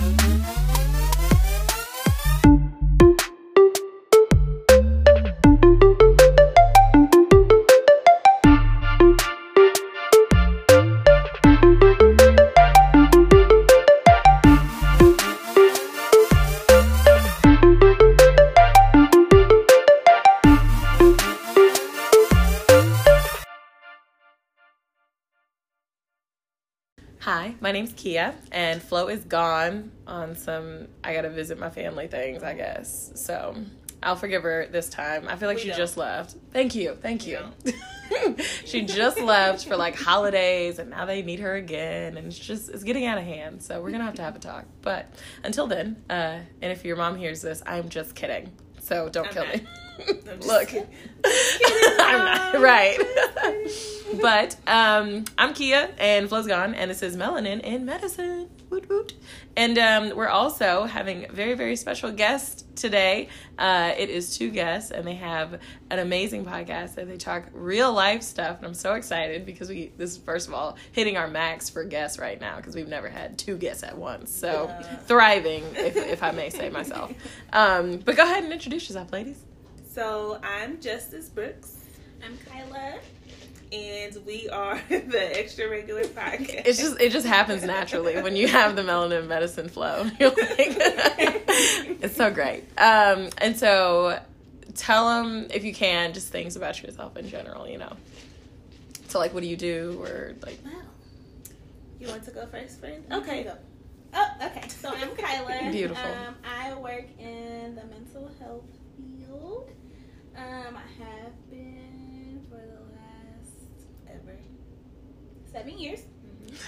Hi, my name's Kia, and Flo is gone on some I gotta visit my family things, I guess. So I'll forgive her this time. I feel like We she don't. just left. Thank you, thank you. she just left for like holidays, and now they need her again, and it's just it's getting out of hand. So we're gonna have to have a talk. But until then, uh, and if your mom hears this, I'm just kidding. So don't I'm kill not. me. I'm Look. I'm not right. but um, I'm Kia, and Flo's gone, and this is Melanin in Medicine. Woot woot. And um, we're also having a very, very special guest today. Uh, it is two guests, and they have an amazing podcast, and they talk real life stuff. And I'm so excited because we this is first of all hitting our max for guests right now because we've never had two guests at once. So Yeah. thriving, if, if I may say myself. Um, but go ahead and introduce yourself, ladies. So I'm Justice Brooks, I'm Kyla. And we are the Extra Regular Podcast. It's just it just happens naturally when you have the melanin medicine flow. You're like, it's so great. Um, and so tell them if you can just things about yourself in general. You know. So like, what do you do, or like, Wow. you want to go first, friend? Okay. Okay. Oh, okay. So I'm Kyla. Beautiful. Um, I work in the mental health field. Um, I have been seven years.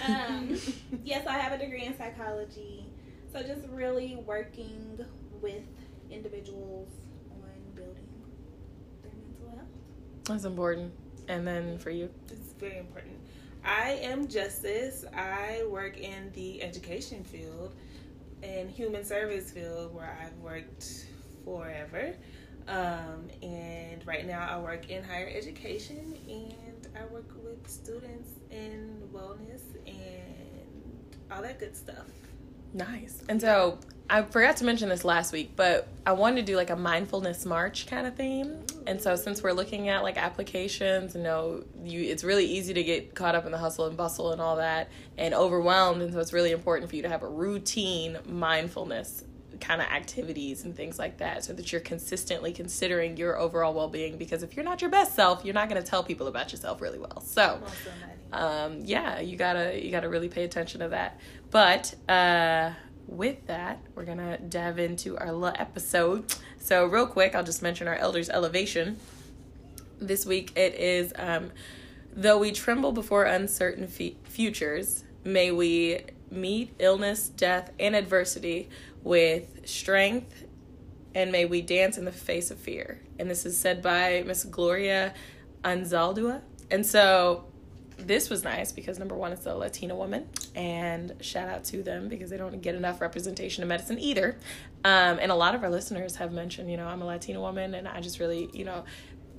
Um, yes, I have a degree in psychology. So just really working with individuals on building their mental health. that's important? And then for you, It's very important. I am Justice. I work in the education field and human service field where I've worked forever. Um, and right now I work in higher education and I work with students in wellness and all that good stuff. nice. And so I forgot to mention this last week, but I wanted to do like a mindfulness march kind of theme. And so since we're looking at like applications, you know, you it's really easy to get caught up in the hustle and bustle and all that and overwhelmed. And so it's really important for you to have a routine mindfulness kind of activities and things like that so that you're consistently considering your overall well-being because if you're not your best self you're not going to tell people about yourself really well so um, yeah, you gotta you gotta really pay attention to that. But uh, with that, we're gonna dive into our little episode. So real quick, I'll just mention our elders elevation. This week it is um, though we tremble before uncertain fe- futures, may we meet illness, death, and adversity with strength and may we dance in the face of fear. And this is said by Miss Gloria Anzaldua. And so this was nice because number one, it's a Latina woman, and shout out to them because they don't get enough representation in medicine either. Um, and a lot of our listeners have mentioned, you know, I'm a Latina woman, and I just really, you know,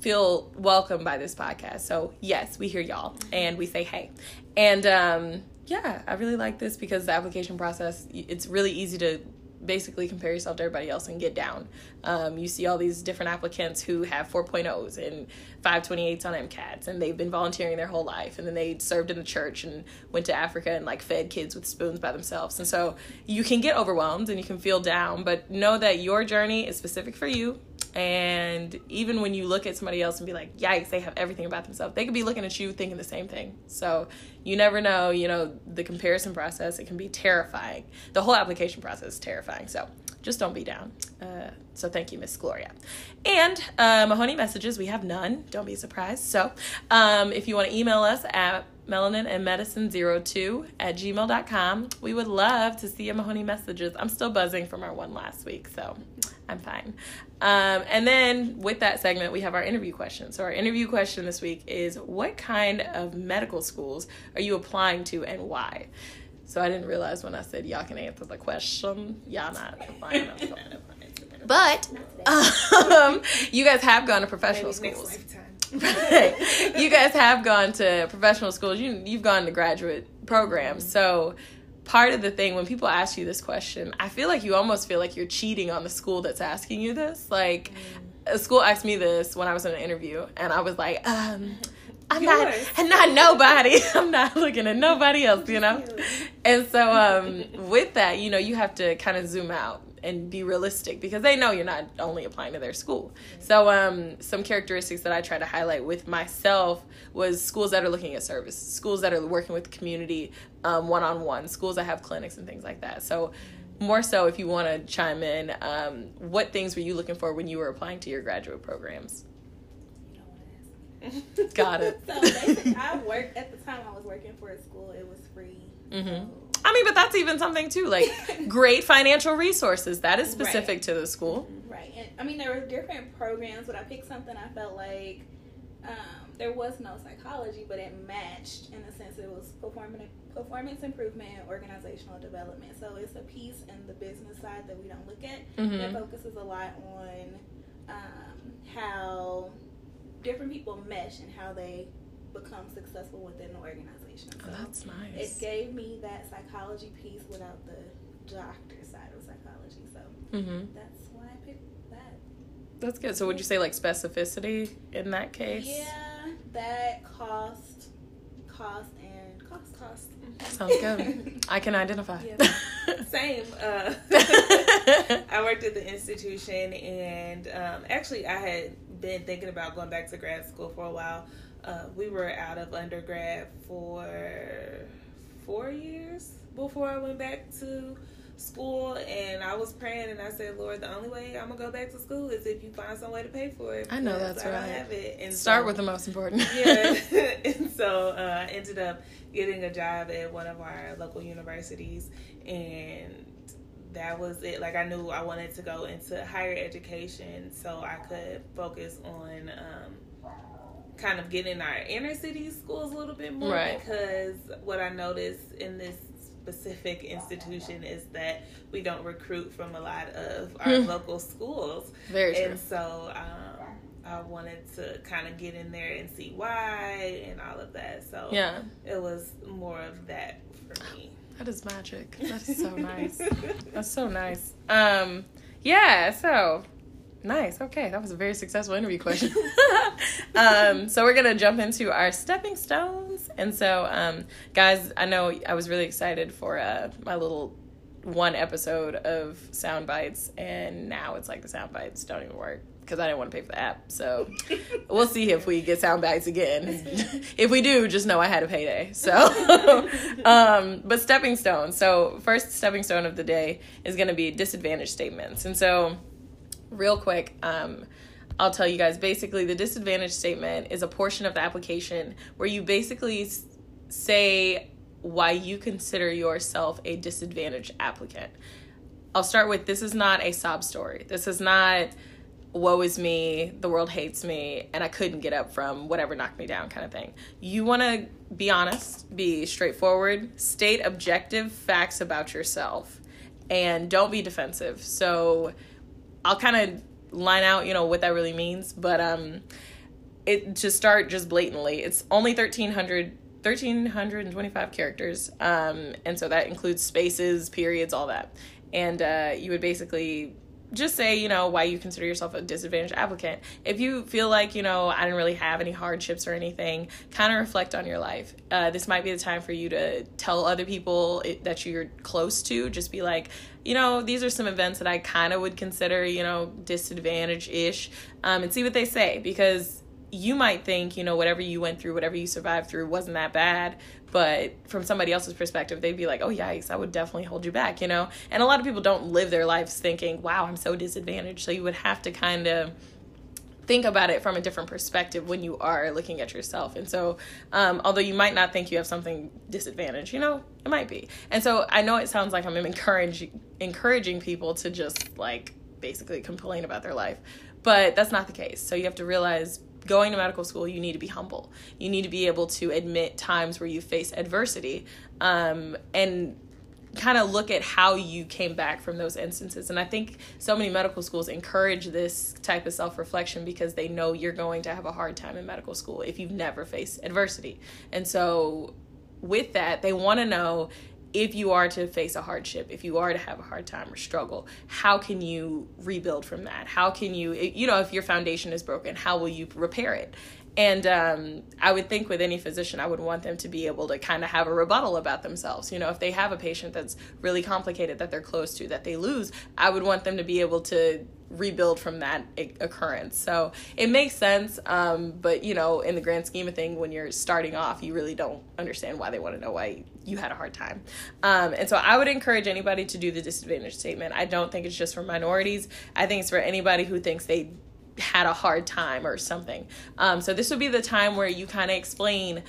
feel welcome by this podcast. So yes, we hear y'all and we say hey. And um, yeah, I really like this because the application process, it's really easy to basically compare yourself to everybody else and get down. Um, you see all these different applicants who have 4.0s and 528s on MCATs, and they've been volunteering their whole life, and then they served in the church and went to Africa and like fed kids with spoons by themselves. And so you can get overwhelmed and you can feel down, but know that your journey is specific for you. And even when you look at somebody else and be like, yikes, they have everything about themselves, they could be looking at you thinking the same thing. So you never know, you know, the comparison process, it can be terrifying. The whole application process is terrifying. So just don't be down. Uh, so thank you, Miss Gloria. And uh, Mahoney messages, we have none. Don't be surprised. So um, if you want to email us at melanin and medicine 02 at gmail.com, we would love to see your Mahoney messages. I'm still buzzing from our one last week, so I'm fine. Um, and then with that segment, we have our interview question. So our interview question this week is what kind of medical schools are you applying to and why? So I didn't realize when I said y'all can answer the question, y'all not applying. But um, you guys have gone to professional Maybe schools. Right. you guys have gone to professional schools. You you've gone to graduate programs. So part of the thing when people ask you this question, I feel like you almost feel like you're cheating on the school that's asking you this. Like, a school asked me this when I was in an interview, and I was like, um, I'm not. I'm not nobody. I'm not looking at nobody else, you know. And so, um, with that, you know, you have to kind of zoom out and be realistic because they know you're not only applying to their school. So, um, some characteristics that I try to highlight with myself was schools that are looking at service, schools that are working with the community one on one, schools that have clinics and things like that. So, more so, if you want to chime in, um, what things were you looking for when you were applying to your graduate programs? You don't want to ask. Got it. So basically, I worked at the time I was working for a school. It was free. Mhm. So, I mean, but that's even something too. Like great financial resources. That is specific Right. to the school. right. And I mean, there were different programs, but I picked something I felt like um, there was no psychology, but it matched in a sense. It was performance performance improvement, organizational development. So it's a piece in the business side that we don't look at. that Mhm. focuses a lot on um, how different people mesh and how they become successful within the organization. So Oh, that's nice. it gave me that psychology piece without the doctor side of psychology. So hmm that's why I picked that. That's good. So would you say like specificity in that case? Yeah, that cost, cost, and cost, cost. Sounds good. I can identify. Yeah. Same. Uh, I worked at the institution, and um, actually, I had been thinking about going back to grad school for a while. Uh, we were out of undergrad for four years before I went back to school, and I was praying, and I said, "Lord, the only way I'm gonna go back to school is if you find some way to pay for it." I know that's I right. have it. And Start so- with the most important. yeah. and so uh, I ended up getting a job at one of our local universities, and that was it. Like I knew I wanted to go into higher education, so I could focus on um, kind of getting our inner city schools a little bit more. Right. Because what I noticed in this specific institution is that we don't recruit from a lot of our Hmm. local schools. Very true. And so um, I wanted to kind of get in there and see why and all of that. So Yeah. it was more of that for me. That is magic. That is so nice. That's so nice. Um, yeah, so nice. Okay, that was a very successful interview question. um, so we're gonna jump into our stepping stones. And so, um, guys, I know I was really excited for uh, my little one episode of sound bites, and now it's like the sound bites don't even work because I didn't want to pay for the app. So we'll see if we get sound bites again. if we do, just know I had a payday. So, um, but stepping stone. So first stepping stone of the day is going to be disadvantage statements. And so, real quick, um, I'll tell you guys. Basically, the disadvantage statement is a portion of the application where you basically say why you consider yourself a disadvantaged applicant. I'll start with this is not a sob story. This is not woe is me, the world hates me, and I couldn't get up from whatever knocked me down kind of thing. You want to be honest, be straightforward, state objective facts about yourself, and don't be defensive. So I'll kind of line out, you know, what that really means, but um it to start just blatantly. It's only 1300 1325 characters. Um and so that includes spaces, periods, all that. And uh you would basically just say, you know, why you consider yourself a disadvantaged applicant. If you feel like, you know, I didn't really have any hardships or anything, kind of reflect on your life. Uh, this might be the time for you to tell other people it, that you're close to. Just be like, you know, these are some events that I kind of would consider, you know, disadvantage ish, um, and see what they say because you might think, you know, whatever you went through, whatever you survived through wasn't that bad. But from somebody else's perspective, they'd be like, oh, yikes, I would definitely hold you back, you know? And a lot of people don't live their lives thinking, wow, I'm so disadvantaged. So you would have to kind of think about it from a different perspective when you are looking at yourself. And so, um, although you might not think you have something disadvantaged, you know, it might be. And so I know it sounds like I'm encouraging encouraging people to just like basically complain about their life, but that's not the case. So you have to realize going to medical school, you need to be humble. You need to be able to admit times where you face adversity, um, and kind of look at how you came back from those instances. And I think so many medical schools encourage this type of self reflection because they know you're going to have a hard time in medical school if you've never faced adversity. And so, with that, they want to know if you are to face a hardship, if you are to have a hard time or struggle, how can you rebuild from that? How can you, you know, if your foundation is broken, how will you repair it? And um, I would think with any physician, I would want them to be able to kind of have a rebuttal about themselves. You know, if they have a patient that's really complicated that they're close to, that they lose, I would want them to be able to rebuild from that occurrence. So it makes sense. Um, but, you know, in the grand scheme of thing, when you're starting off, you really don't understand why they want to know why you had a hard time. Um, and so I would encourage anybody to do the disadvantage statement. I don't think it's just for minorities, I think it's for anybody who thinks they had a hard time or something. Um, so this would be the time where you kind of explain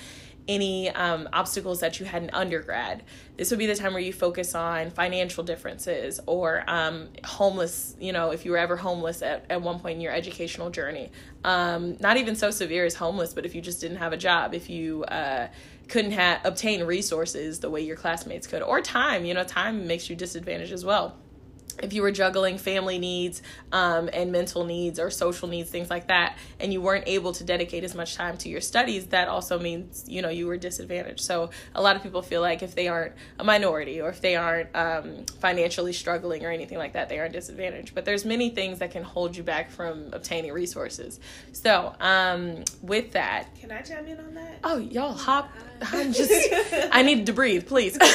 any um, obstacles that you had in undergrad. This would be the time where you focus on financial differences or um, homeless, you know, if you were ever homeless at, at one point in your educational journey. Um, not even so severe as homeless, but if you just didn't have a job, if you uh, couldn't ha- obtain resources the way your classmates could, or time, you know, time makes you disadvantaged as well if you were juggling family needs um, and mental needs or social needs things like that and you weren't able to dedicate as much time to your studies that also means you know you were disadvantaged. So a lot of people feel like if they aren't a minority or if they aren't um, financially struggling or anything like that they are disadvantaged. But there's many things that can hold you back from obtaining resources. So um, with that can i chime in on that? Oh y'all hop i'm just i need to breathe please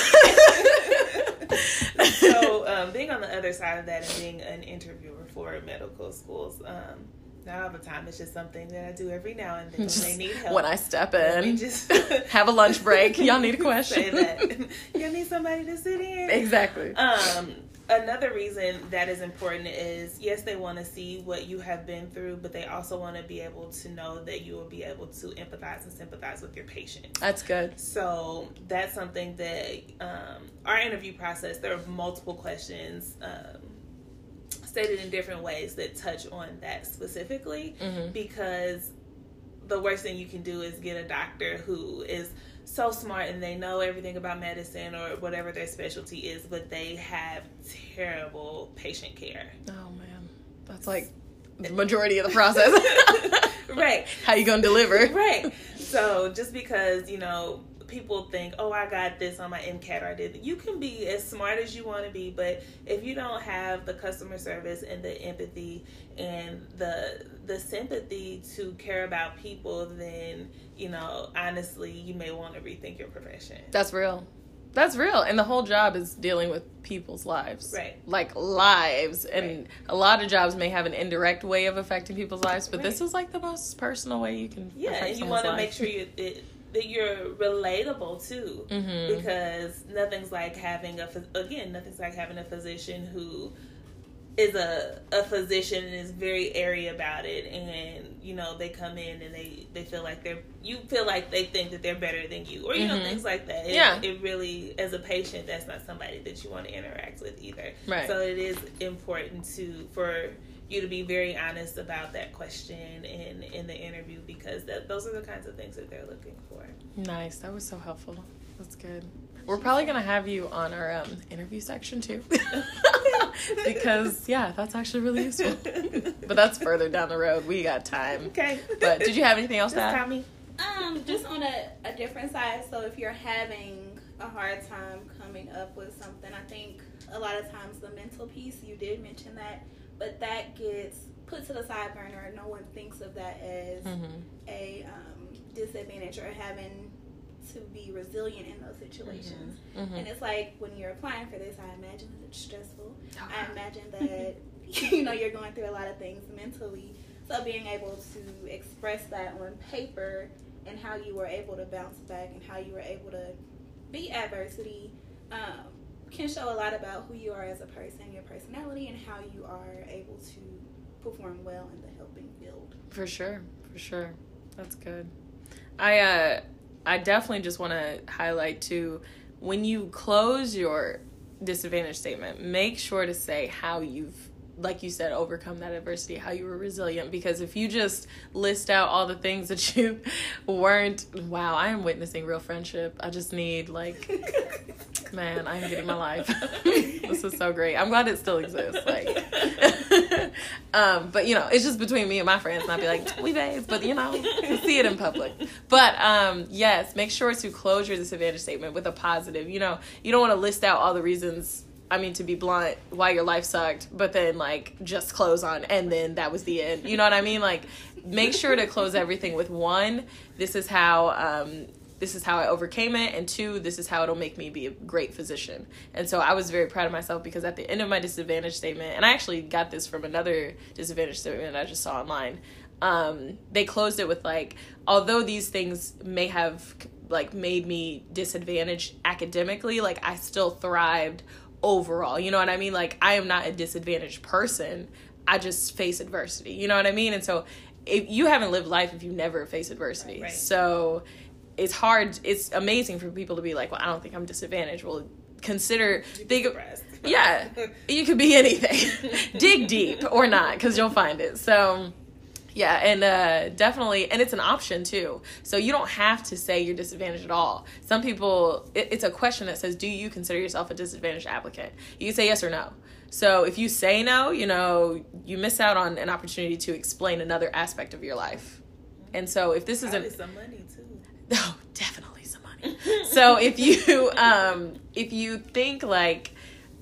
so um, being on the other side of that and being an interviewer for medical schools um, not all the time. It's just something that I do every now and then when they need help. When I step in, just have a lunch break. Y'all need a question. You need somebody to sit in. Exactly. Um, another reason that is important is yes, they want to see what you have been through, but they also want to be able to know that you will be able to empathize and sympathize with your patient. That's good. So that's something that um, our interview process. There are multiple questions. Um, stated in different ways that touch on that specifically mm-hmm. because the worst thing you can do is get a doctor who is so smart and they know everything about medicine or whatever their specialty is, but they have terrible patient care. Oh man, that's like the majority of the process. right. How you gonna deliver? Right. So just because you know people think, oh, I got this on my MCAT or I did. You can be as smart as you want to be, but if you don't have the customer service and the empathy and the the sympathy to care about people, then you know, honestly, you may want to rethink your profession. That's real. That's real. And the whole job is dealing with people's lives. Right. Like lives. And right. a lot of jobs may have an indirect way of affecting people's lives, but right. this is like the most personal way you can Yeah, and you want to make sure you it, that you're relatable too mm-hmm. because nothing's like having a again nothing's like having a physician who is a a physician and is very airy about it. And you know they come in and they they feel like they're you feel like they think that they're better than you or you mm-hmm. know things like that. It, yeah. it really as a patient that's not somebody that you want to interact with either. Right. So it is important to for you to be very honest about that question in in the interview because that those are the kinds of things that they're looking for. Nice, that was so helpful. That's good. We're probably gonna have you on our um, interview section too, because yeah, that's actually really useful. but that's further down the road. We got time. Okay. But did you have anything else just to add? Me. Um, just on a, a different side. So if you're having a hard time coming up with something, I think a lot of times the mental piece. You did mention that but that gets put to the side burner. No one thinks of that as mm-hmm. a um, disadvantage or having to be resilient in those situations. Mm-hmm. Mm-hmm. And it's like when you're applying for this, I imagine that it's stressful. Oh. I imagine that you know you're going through a lot of things mentally. So being able to express that on paper and how you were able to bounce back and how you were able to beat adversity um, can show a lot about who you are as a person, your personality, and how you are able to perform well in the helping field. For sure, for sure, that's good. I uh, I definitely just want to highlight too when you close your disadvantage statement, make sure to say how you've like you said, overcome that adversity, how you were resilient. Because if you just list out all the things that you weren't, wow, I am witnessing real friendship. I just need, like, man, I am getting my life. this is so great. I'm glad it still exists. Like, Um, but you know, it's just between me and my friends, and I'd be like, we babes, but you know, see it in public. But um, yes, make sure to close your disadvantage statement with a positive. You know, you don't want to list out all the reasons. I mean, to be blunt, why your life sucked, but then like just close on, and then that was the end. You know what I mean? Like, make sure to close everything with one. This is how um, this is how I overcame it, and two, this is how it'll make me be a great physician. And so I was very proud of myself because at the end of my disadvantage statement, and I actually got this from another disadvantage statement I just saw online. Um, they closed it with like, although these things may have like made me disadvantaged academically, like I still thrived overall. You know what I mean? Like I am not a disadvantaged person. I just face adversity. You know what I mean? And so if you haven't lived life if you never face adversity. Right. So it's hard it's amazing for people to be like well i don't think i'm disadvantaged. Well consider think yeah you could be anything. Dig deep or not because you'll find it. So yeah and uh, definitely and it's an option too. So you don't have to say you're disadvantaged at all. Some people it, it's a question that says do you consider yourself a disadvantaged applicant? You can say yes or no. So if you say no you know you miss out on an opportunity to explain another aspect of your life. And so if this isn't some money too. Oh, definitely some money. so if you um if you think like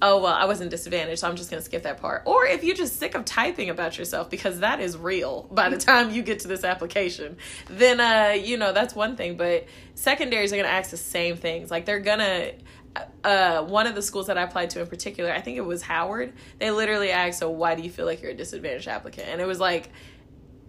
oh well i wasn't disadvantaged so i'm just going to skip that part or if you're just sick of typing about yourself because that is real by the time you get to this application then uh you know that's one thing but secondaries are going to ask the same things like they're going to uh, one of the schools that I applied to in particular, I think it was Howard. They literally asked, "So why do you feel like you're a disadvantaged applicant?" And it was like,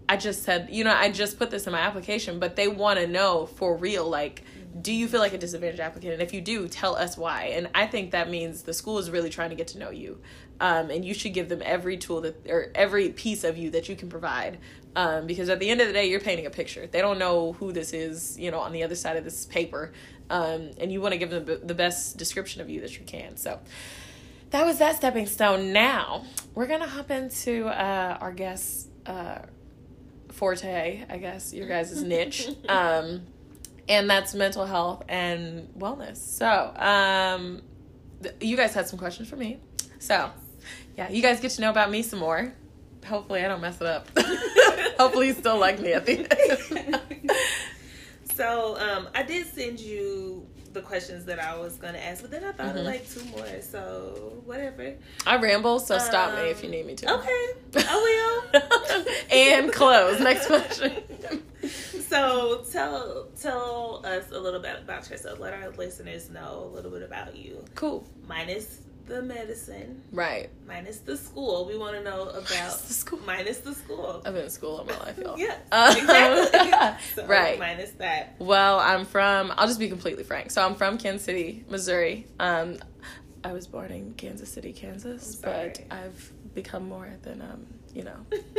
I just said, you know, I just put this in my application, but they want to know for real, like, do you feel like a disadvantaged applicant? And if you do, tell us why. And I think that means the school is really trying to get to know you. Um, and you should give them every tool that, or every piece of you that you can provide. Um, because at the end of the day, you're painting a picture. They don't know who this is, you know, on the other side of this paper. Um, and you want to give them the best description of you that you can. So that was that stepping stone. Now we're going to hop into uh, our guest. Uh, forte, I guess, your guys' niche. Um, and that's mental health and wellness. So, um, th- you guys had some questions for me. So, yeah, you guys get to know about me some more. Hopefully, I don't mess it up. Hopefully, you still like me at the end. So um, I did send you the questions that I was gonna ask, but then I thought Mhm. of like two more. So whatever. I ramble, so stop me Um, if you need me to. Okay, I will. and close. Next question. So tell tell us a little bit about yourself. Let our listeners know a little bit about you. Cool. Minus the medicine, Right. minus the school. We want to know about Minus the school. Minus the school. I've been in school all my life, y'all. Yeah, Um, exactly. So, right. Minus that. Well, I'm from. I'll just be completely frank. So I'm from Kansas City, Missouri. Um, I was born in Kansas City, Kansas, but. I've become more than um, you know,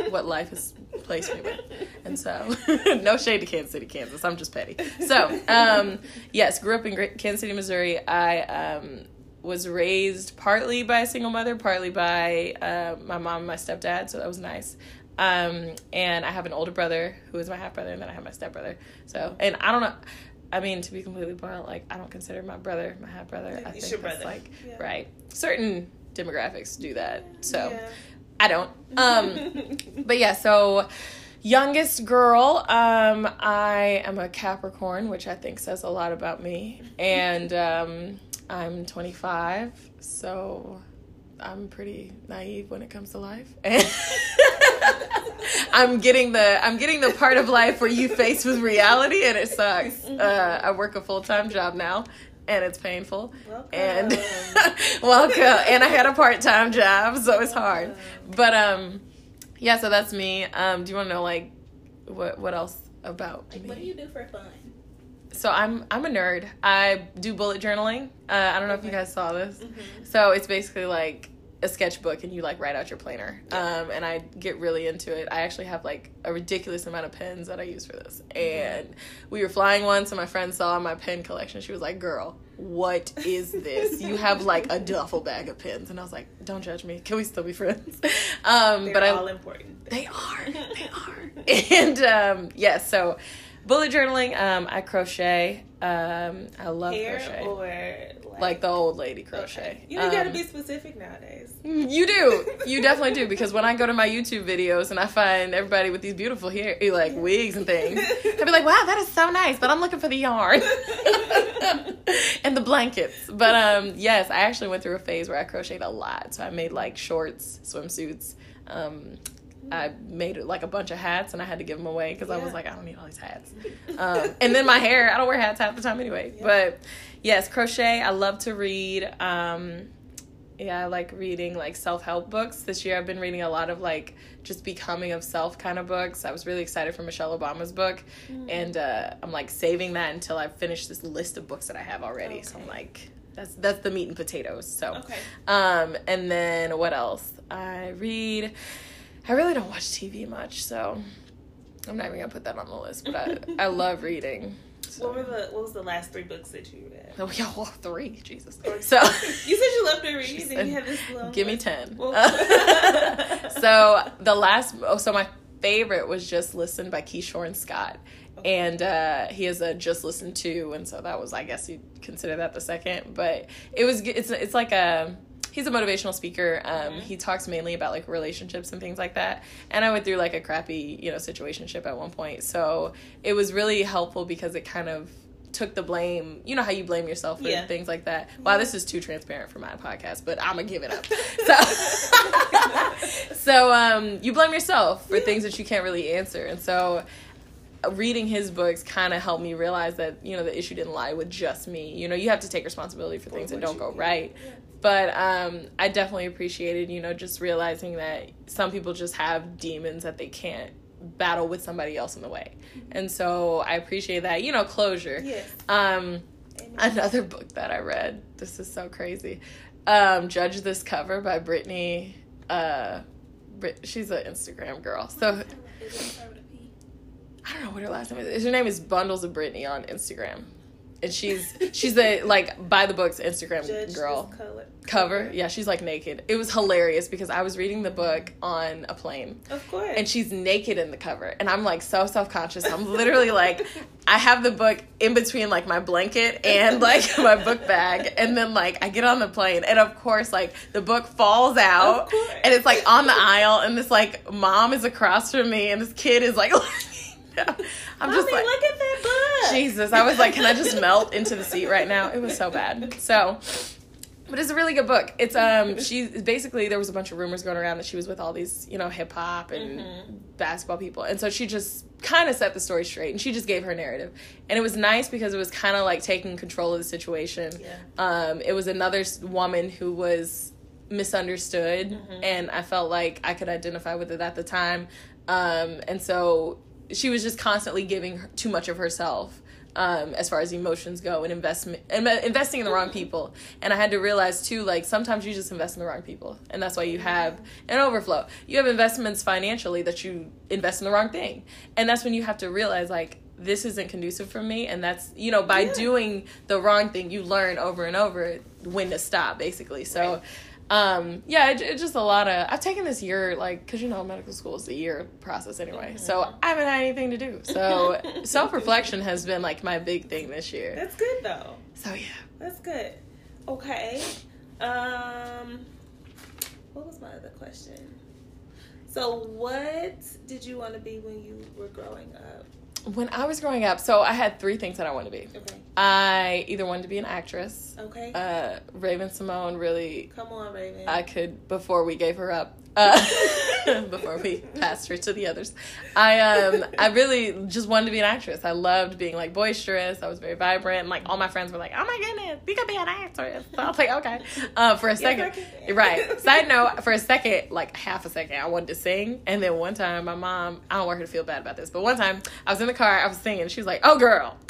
what life has placed me with. And so, no shade to Kansas City, Kansas. I'm just petty. So, um, yes, grew up in Kansas City, Missouri. I um, was raised partly by a single mother, partly by uh, my mom and my stepdad. So that was nice. Um, and I have an older brother who is my half brother, and then I have my stepbrother. So, and I don't know. I mean, to be completely blunt, like I don't consider my brother my half brother. I think your brother. like Yeah. right. Certain demographics do that. So Yeah. I don't. Um, but yeah, so youngest girl, um, I am a Capricorn, which I think says a lot about me. And um, I'm 25, so I'm pretty naive when it comes to life. I'm getting the I'm getting the part of life where you face with reality and it sucks. Uh, I work a full time job now and it's painful. Welcome. And welcome. And I had a part time job, so it's hard. But um, yeah. So that's me. Um, do you want to know like what what else about Like, me? what do you do for fun? So I'm I'm a nerd. I do bullet journaling. Uh, I don't know if you guys saw this. Mhm. So it's basically like a sketchbook and you like write out your planner. Um, and I get really into it. I actually have like a ridiculous amount of pens that I use for this. And we were flying once and my friend saw my pen collection. She was like, "Girl, what is this? You have like a duffel bag of pens." And I was like, "Don't judge me. Can we still be friends?" Um, They're but I all important. they are. They are. and um, yes, so bullet journaling. Um, I crochet. Um, I love Hair crochet. or like, like the old lady crochet. Okay. You don't gotta Um, be specific nowadays. You do. You definitely do. Because when I go to my YouTube videos and I find everybody with these beautiful hair, like wigs and things, I'd be like, wow, that is so nice. But I'm looking for the yarn and the blankets. But um, yes, I actually went through a phase where I crocheted a lot. So I made like shorts, swimsuits. Um, I made like a bunch of hats and I had to give them away because I was like, I don't need all these hats. Um, and then my hair, I don't wear hats half the time anyway. Yeah. But yes, crochet. I love to read. Um, yeah, I like reading like self help books. This year I've been reading a lot of like just becoming of self kind of books. I was really excited for Michelle Obama's book, Mm. and uh, I'm like saving that until I finish this list of books that I have already. So I'm like, that's that's the meat and potatoes. So, Okay. um, and then what else? I read. I really don't watch TV much, so I'm not even gonna put that on the list. But I I love reading. So. What were the What was the last three books that you read? Oh, yeah, well, three, Jesus. So you said you loved to read, She and you have this long. Give me 10. Well- so the last, oh, so my favorite was Just Listen by Keyshawn Scott. And uh, he has a Just Listen to, and so that was, I guess you'd consider that the second. But it was, it's, it's like a, he's a motivational speaker. Um, Mhm. He talks mainly about like relationships and things like that. And I went through like a crappy, you know, situationship at one point. So it was really helpful because it kind of took the blame. You know how you blame yourself for Yeah. things like that. Wow, this is too transparent for my podcast, but I'm gonna give it up. So, so um, you blame yourself for things that you can't really answer, and so reading his books kind of helped me realize that you know the issue didn't lie with just me. You know, you have to take responsibility for things that don't go right. But um, I definitely appreciated, you know, just realizing that some people just have demons that they can't battle with somebody else in the way. And so I appreciate that, you know, closure. Yes. Um, another book that I read, this is so crazy. Um, Judge This Cover by Brittany. Uh, Brit- she's an Instagram girl. So Is it start with a P? I don't know what her last name is. Her name is Bundles of Brittany on Instagram. And she's she's a like by the books Instagram Judge girl this color. Cover. Yeah, she's like naked. It was hilarious because I was reading the book on a plane Of course. and she's naked in the cover and I'm like so self-conscious. I'm literally like I have the book in between like my blanket and like my book bag and then like I get on the plane and of course like the book falls out and it's like on the aisle and this like mom is across from me and this kid is like I'm just like look at that book. Jesus, I was like, can I just melt into the seat right now? It was so bad. So, but it's a really good book. It's um, she basically there was a bunch of rumors going around that she was with all these you know hip hop and Mhm. basketball people, and so she just kind of set the story straight and she just gave her narrative, and it was nice because it was kind of like taking control of the situation. Yeah. Um, it was another woman who was misunderstood, Mhm. and I felt like I could identify with it at the time. Um, and so she was just constantly giving her, too much of herself um, as far as emotions go and investment and investing in the wrong people. And I had to realize too, like sometimes you just invest in the wrong people, and that's why you have an overflow. You have investments financially that you invest in the wrong thing, and that's when you have to realize like this isn't conducive for me and that's you know by Yeah. doing the wrong thing you learn over and over when to stop basically so Right. Um yeah it, it's just a lot of i've taken this year like because you know medical school is a year process anyway so Mhm. i haven't had anything to do so self-reflection has been like my big thing this year That's good though. so yeah That's good. Okay. Um what was my other question? So what did you want to be when you were growing up? When i was growing up so i had three things that i wanted to be Okay. i either wanted to be an actress Okay. uh Raven-Symoné really Come on, Raven. I could before we gave her up. Uh, before we passed her to the others, I um I really just wanted to be an actress. I loved being like boisterous. I was very vibrant. And, like all my friends were like, "Oh my goodness, you could be an actress." So I was like, "Okay." Uh, for a second, can. right? Side note: for a second, like half a second, I wanted to sing, and then one time, my mom. I don't want her to feel bad about this, but one time I was in the car, I was singing. She was like, "Oh, girl."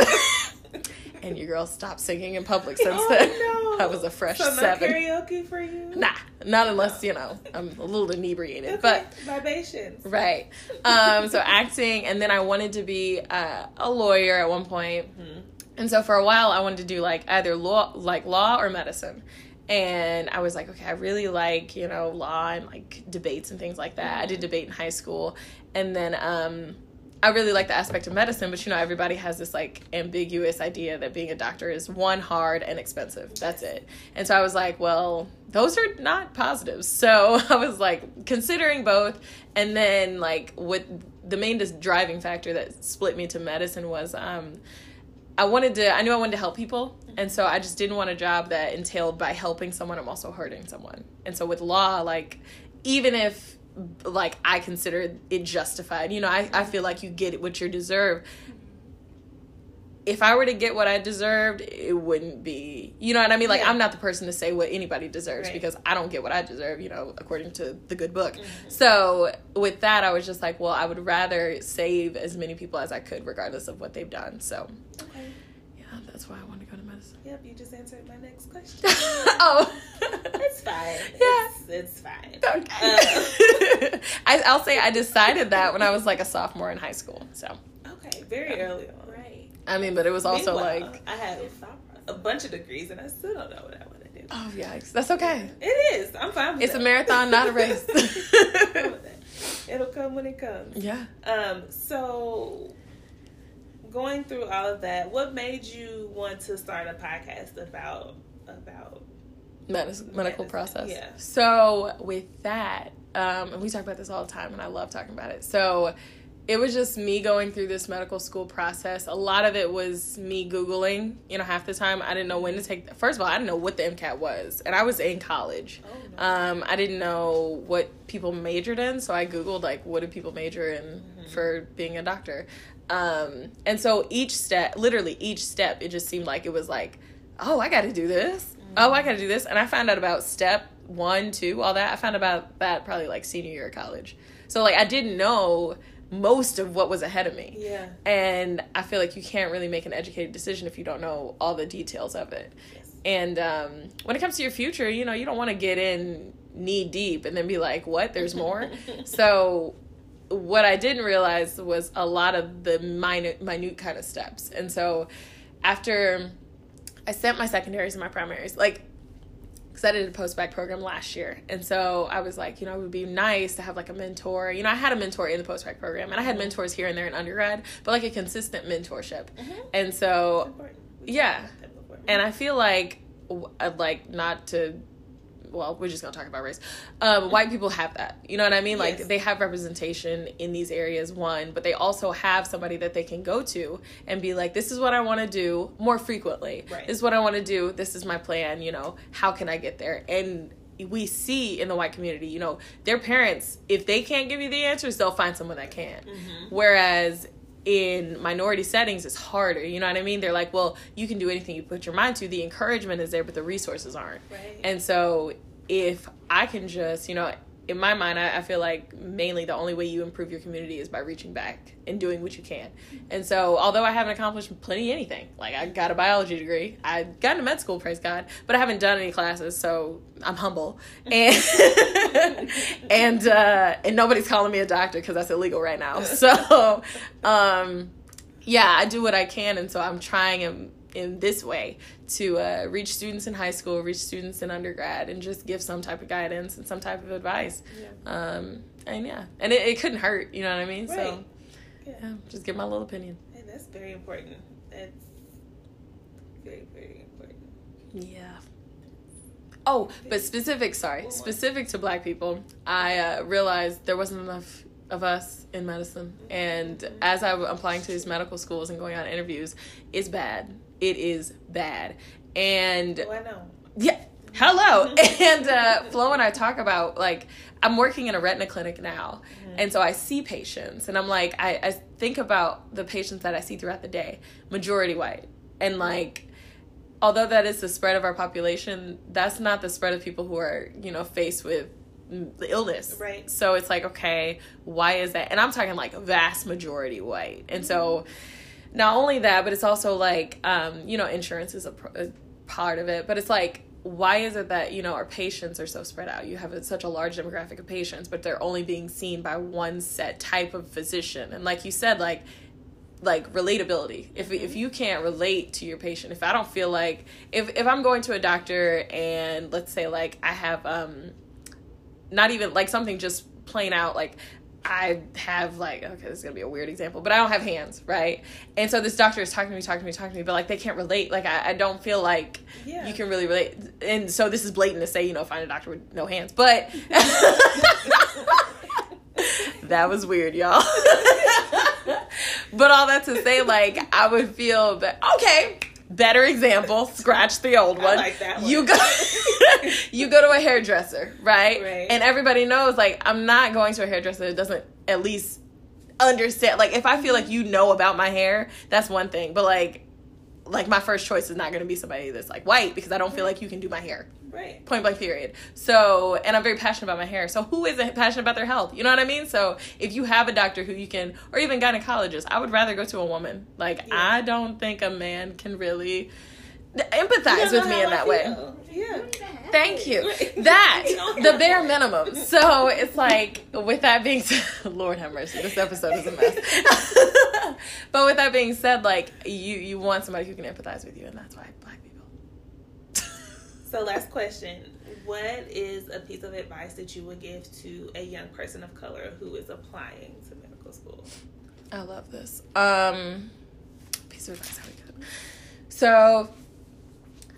And your girl stopped singing in public since oh, then. no. I was a fresh so seven. karaoke for you? Nah, not unless you know I'm a little inebriated. Okay. But libations. right, um, so acting, and then I wanted to be uh, a lawyer at one point, Mhm. and so for a while I wanted to do like either law, like law or medicine. And I was like, okay, I really like you know law and like debates and things like that. I did debate in high school, and then um, I really like the aspect of medicine, but you know, everybody has this like ambiguous idea that being a doctor is one hard and expensive. That's it. And so I was like, well, those are not positives. So I was like considering both, and then like what the main driving factor that split me to medicine was um, I wanted to. I knew I wanted to help people, and so I just didn't want a job that entailed by helping someone, I'm also hurting someone. And so with law, like even if like I consider it justified. You know, I, I feel like you get what you deserve. If I were to get what I deserved, it wouldn't be, you know what I mean? Like, Yeah. I'm not the person to say what anybody deserves Right. because I don't get what I deserve, you know, according to the good book. Mm-hmm. So, with that, I was just like, well, I would rather save as many people as I could, regardless of what they've done. So, Okay. yeah, that's why I wanted to go to medicine. Yep, you just answered my next question. oh. it's fine. Yeah. It's, it's fine. Okay. I, I'll say I decided that when I was like a sophomore in high school. So, Okay, very early on. Right. I mean, but it was also Meanwhile, like, I had a bunch of degrees and I still don't know what I want to do. oh, yikes. That's okay. It is. I'm fine with it. It's a marathon, not a race. I'm fine with that. It'll come when it comes. yeah. Um, so going through all of that, what made you want to start a podcast about about Medicine, medical Medicine, process. yeah. So, with that, um, and we talk about this all the time, and I love talking about it. So, it was just me going through this medical school process. A lot of it was me Googling. You know, half the time I didn't know when to take. First of all, I didn't know what the MCAT was, and I was in college. oh no. Um, I didn't know what people majored in, so I googled like what do people major in for being a doctor. Um, and so each step, literally each step, it just seemed like it was like, oh, I got to do this. Oh, I got to do this. And I found out about step one, two, all that. I found about that probably like senior year of college. So like I didn't know most of what was ahead of me. yeah. And I feel like you can't really make an educated decision if you don't know all the details of it. Yes. And um, when it comes to your future, you know, you don't want to get in knee deep and then be like, what? There's more? so, what I didn't realize was a lot of the minute, minute kind of steps. And so, after I sent my secondaries and my primaries, like, because I did a post bac program last year. And so I was like, you know, it would be nice to have like a mentor. You know, I had a mentor in the post bac program and I had mentors here and there in undergrad, but like a consistent mentorship. Mm-hmm. And so yeah. talked about that before. and I feel like I'd uh, like not to. Well, we're just gonna talk about race. Um, white people have that. You know what I mean? Like Yes. they have representation in these areas. One, but they also have somebody that they can go to and be like, "This is what I want to do more frequently. Right. This is what I want to do. This is my plan. You know, how can I get there?" And we see in the white community, you know, their parents, if they can't give you the answers, they'll find someone that can. Whereas in minority settings, it's harder. You know what I mean? They're like, well, you can do anything you put your mind to. The encouragement is there, but the resources aren't. Right. And so if I can just, you know, in my mind, I, I feel like mainly the only way you improve your community is by reaching back and doing what you can. And so, although I haven't accomplished plenty anything, like I got a biology degree, I got into med school, praise God, but I haven't done any classes, so I'm humble. And and uh, and nobody's calling me a doctor because that's illegal right now. So, um, yeah, I do what I can, and so I'm trying in, in this way to uh, reach students in high school, reach students in undergrad, and just give some type of guidance and some type of advice. Yeah. Um, and yeah, and it, it couldn't hurt, you know what I mean? So, Yeah. yeah, just give my little opinion. Hey, that's very important. That's very, very important. Yeah. Oh, but specific, sorry, specific to black people, I uh, realized there wasn't enough of us in medicine. And as I'm applying to these medical schools and going on interviews, it's bad. It is bad. And Oh, I know. yeah. Hello. and uh, Flo and I talk about like I'm working in a retina clinic now, and so I see patients, and I'm like I, I think about the patients that I see throughout the day, majority white, and like although that is the spread of our population, that's not the spread of people who are you know faced with the illness. Right. So it's like okay, why is that? And I'm talking like vast majority white, and so not only that, but it's also like um, you know insurance is a, pr- a part of it, but it's like why is it that you know our patients are so spread out? You have such a large demographic of patients, but they're only being seen by one set type of physician, and like you said, like like relatability. If if you can't relate to your patient, if I don't feel like if if I'm going to a doctor and let's say like I have um not even like something just plain out like I have like okay, this is gonna be a weird example, but I don't have hands, right? And so this doctor is talking to me, talking to me, talking to me, but like they can't relate. Like I, I don't feel like Yeah. you can really relate. And so this is blatant to say, you know, find a doctor with no hands, but that was weird, y'all. but all that to say, like I would feel that okay. Better example. Scratch the old one. like one. You go, you go to a hairdresser, right? Right. And everybody knows, like, I'm not going to a hairdresser that doesn't at least understand. Like, if I feel like you know about my hair, that's one thing. But like, like my first choice is not going to be somebody that's like white because I don't feel like you can do my hair. Right. Point blank period. So, and I'm very passionate about my hair. So, who isn't passionate about their health? You know what I mean? So, if you have a doctor who you can, or even gynecologist, I would rather go to a woman. Like, Yeah. I don't think a man can really empathize with me in I that way. Yeah. Thank you. That the bare minimum. So it's like, with that being said, Lord have mercy, this episode is a mess. but with that being said, like you you want somebody who can empathize with you, and that's why. So, last question. What is a piece of advice that you would give to a young person of color who is applying to medical school? I love this. Um, piece of advice. How we good. So,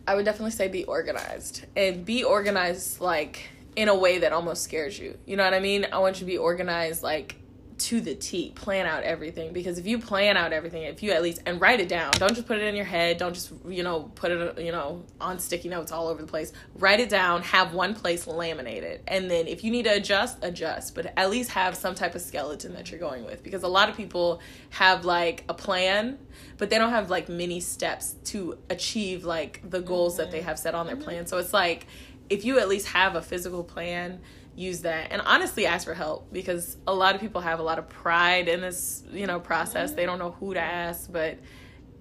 I would definitely say be organized and be organized like in a way that almost scares you. You know what I mean? I want you to be organized like to the T. Plan out everything because if you plan out everything, if you at least and write it down, don't just put it in your head. Don't just you know put it you know on sticky notes all over the place. Write it down. Have one place laminated, and then if you need to adjust, adjust. But at least have some type of skeleton that you're going with because a lot of people have like a plan, but they don't have like many steps to achieve like the goals that they mm-hmm. have set on their mm-hmm. plan. So it's like if you at least have a physical plan use that. And honestly ask for help because a lot of people have a lot of pride in this you know process. They don't know who to ask but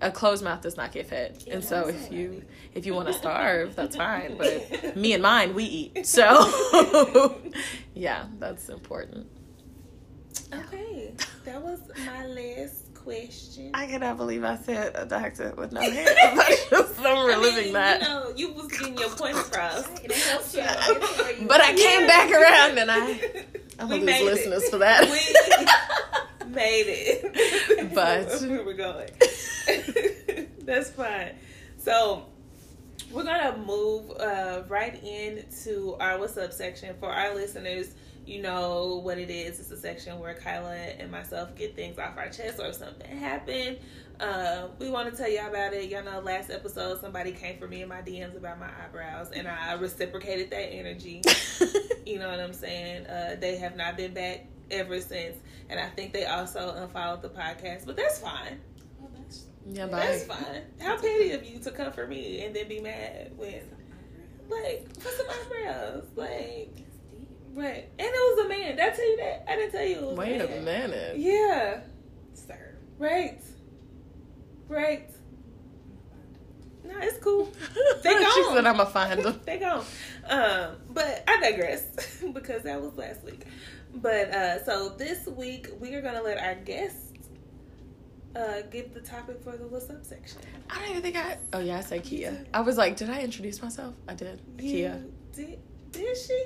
a closed mouth does not get fed. And so if you if you want to starve that's fine but me and mine we eat. So yeah that's important. Okay. That was my last question. i cannot believe i said a doctor with no hands i'm just i'm reliving mean, that You know, you was getting your point across. It helps you. But i came back around and i i'm We gonna made lose it. listeners for that We made it. But- we were going. That's fine. So we're gonna move uh, right into our what's up section for our listeners. You know what it is. It's a section where Kyla and myself get things off our chest, or if something happened, uh, we want to tell y'all about it. Y'all know last episode somebody came for me in my DMs about my eyebrows, and I reciprocated that energy. You know what I'm saying? Uh, they have not been back ever since, and I think they also unfollowed the podcast, but that's fine. yeah That's bye fine. How petty of you to come for me and then be mad when, like, for some eyebrows, like, right? And it was a man. Did I tell you that? I didn't tell you. It was wait a man. a man. minute Yeah. Sir. Right. Right. No, it's cool. They she gone. said i'm gonna find them they gone. Um, but I digress because that was last week. But uh, so this week we are gonna let our guests uh, give the topic for the what's up section. I don't even think I. Oh yeah, I said Kia. I was like, did I introduce myself? I did. Kia. Did, did she?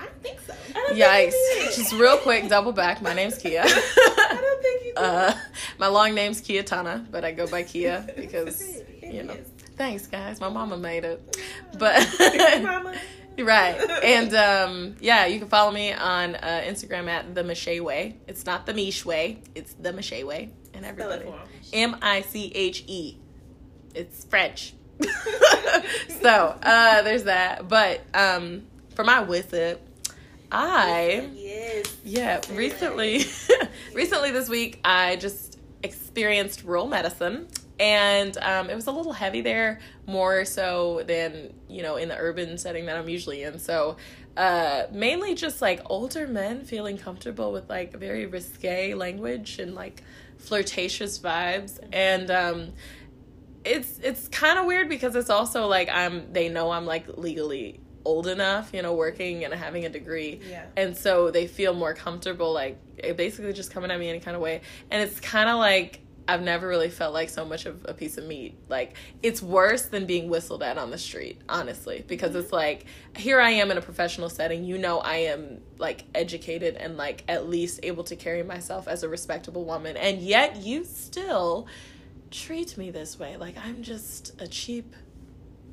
I don't think so. I don't Yikes! think. Just real quick, double back. My name's Kia. I don't think you did. Uh, my long name's Kia Tana, but I go by Kia because you know. Thanks, guys. My mama made it. But Mama. right, and um, yeah, you can follow me on uh, Instagram at the Miche Way. It's not the Miche Way. It's the Miche Way, and everybody. for 'em. M I C H E. It's French. so uh, there's that. But um, for my with it, I Yes. yeah recently recently this week I just experienced rural medicine. And um, it was a little heavy there, more so than you know in the urban setting that I'm usually in. So uh, mainly just like older men feeling comfortable with like very risque language and like flirtatious vibes and um it's it's kind of weird because it's also like I'm they know I'm like legally old enough, you know, working and having a degree. Yeah. And so they feel more comfortable like eh, basically just coming at me any kind of way. And it's kind of like I've never really felt like so much of a piece of meat. Like it's worse than being whistled at on the street, honestly, because it's like here I am in a professional setting. You know I am like educated and like at least able to carry myself as a respectable woman, and yet you still treat me this way. Like I'm just a cheap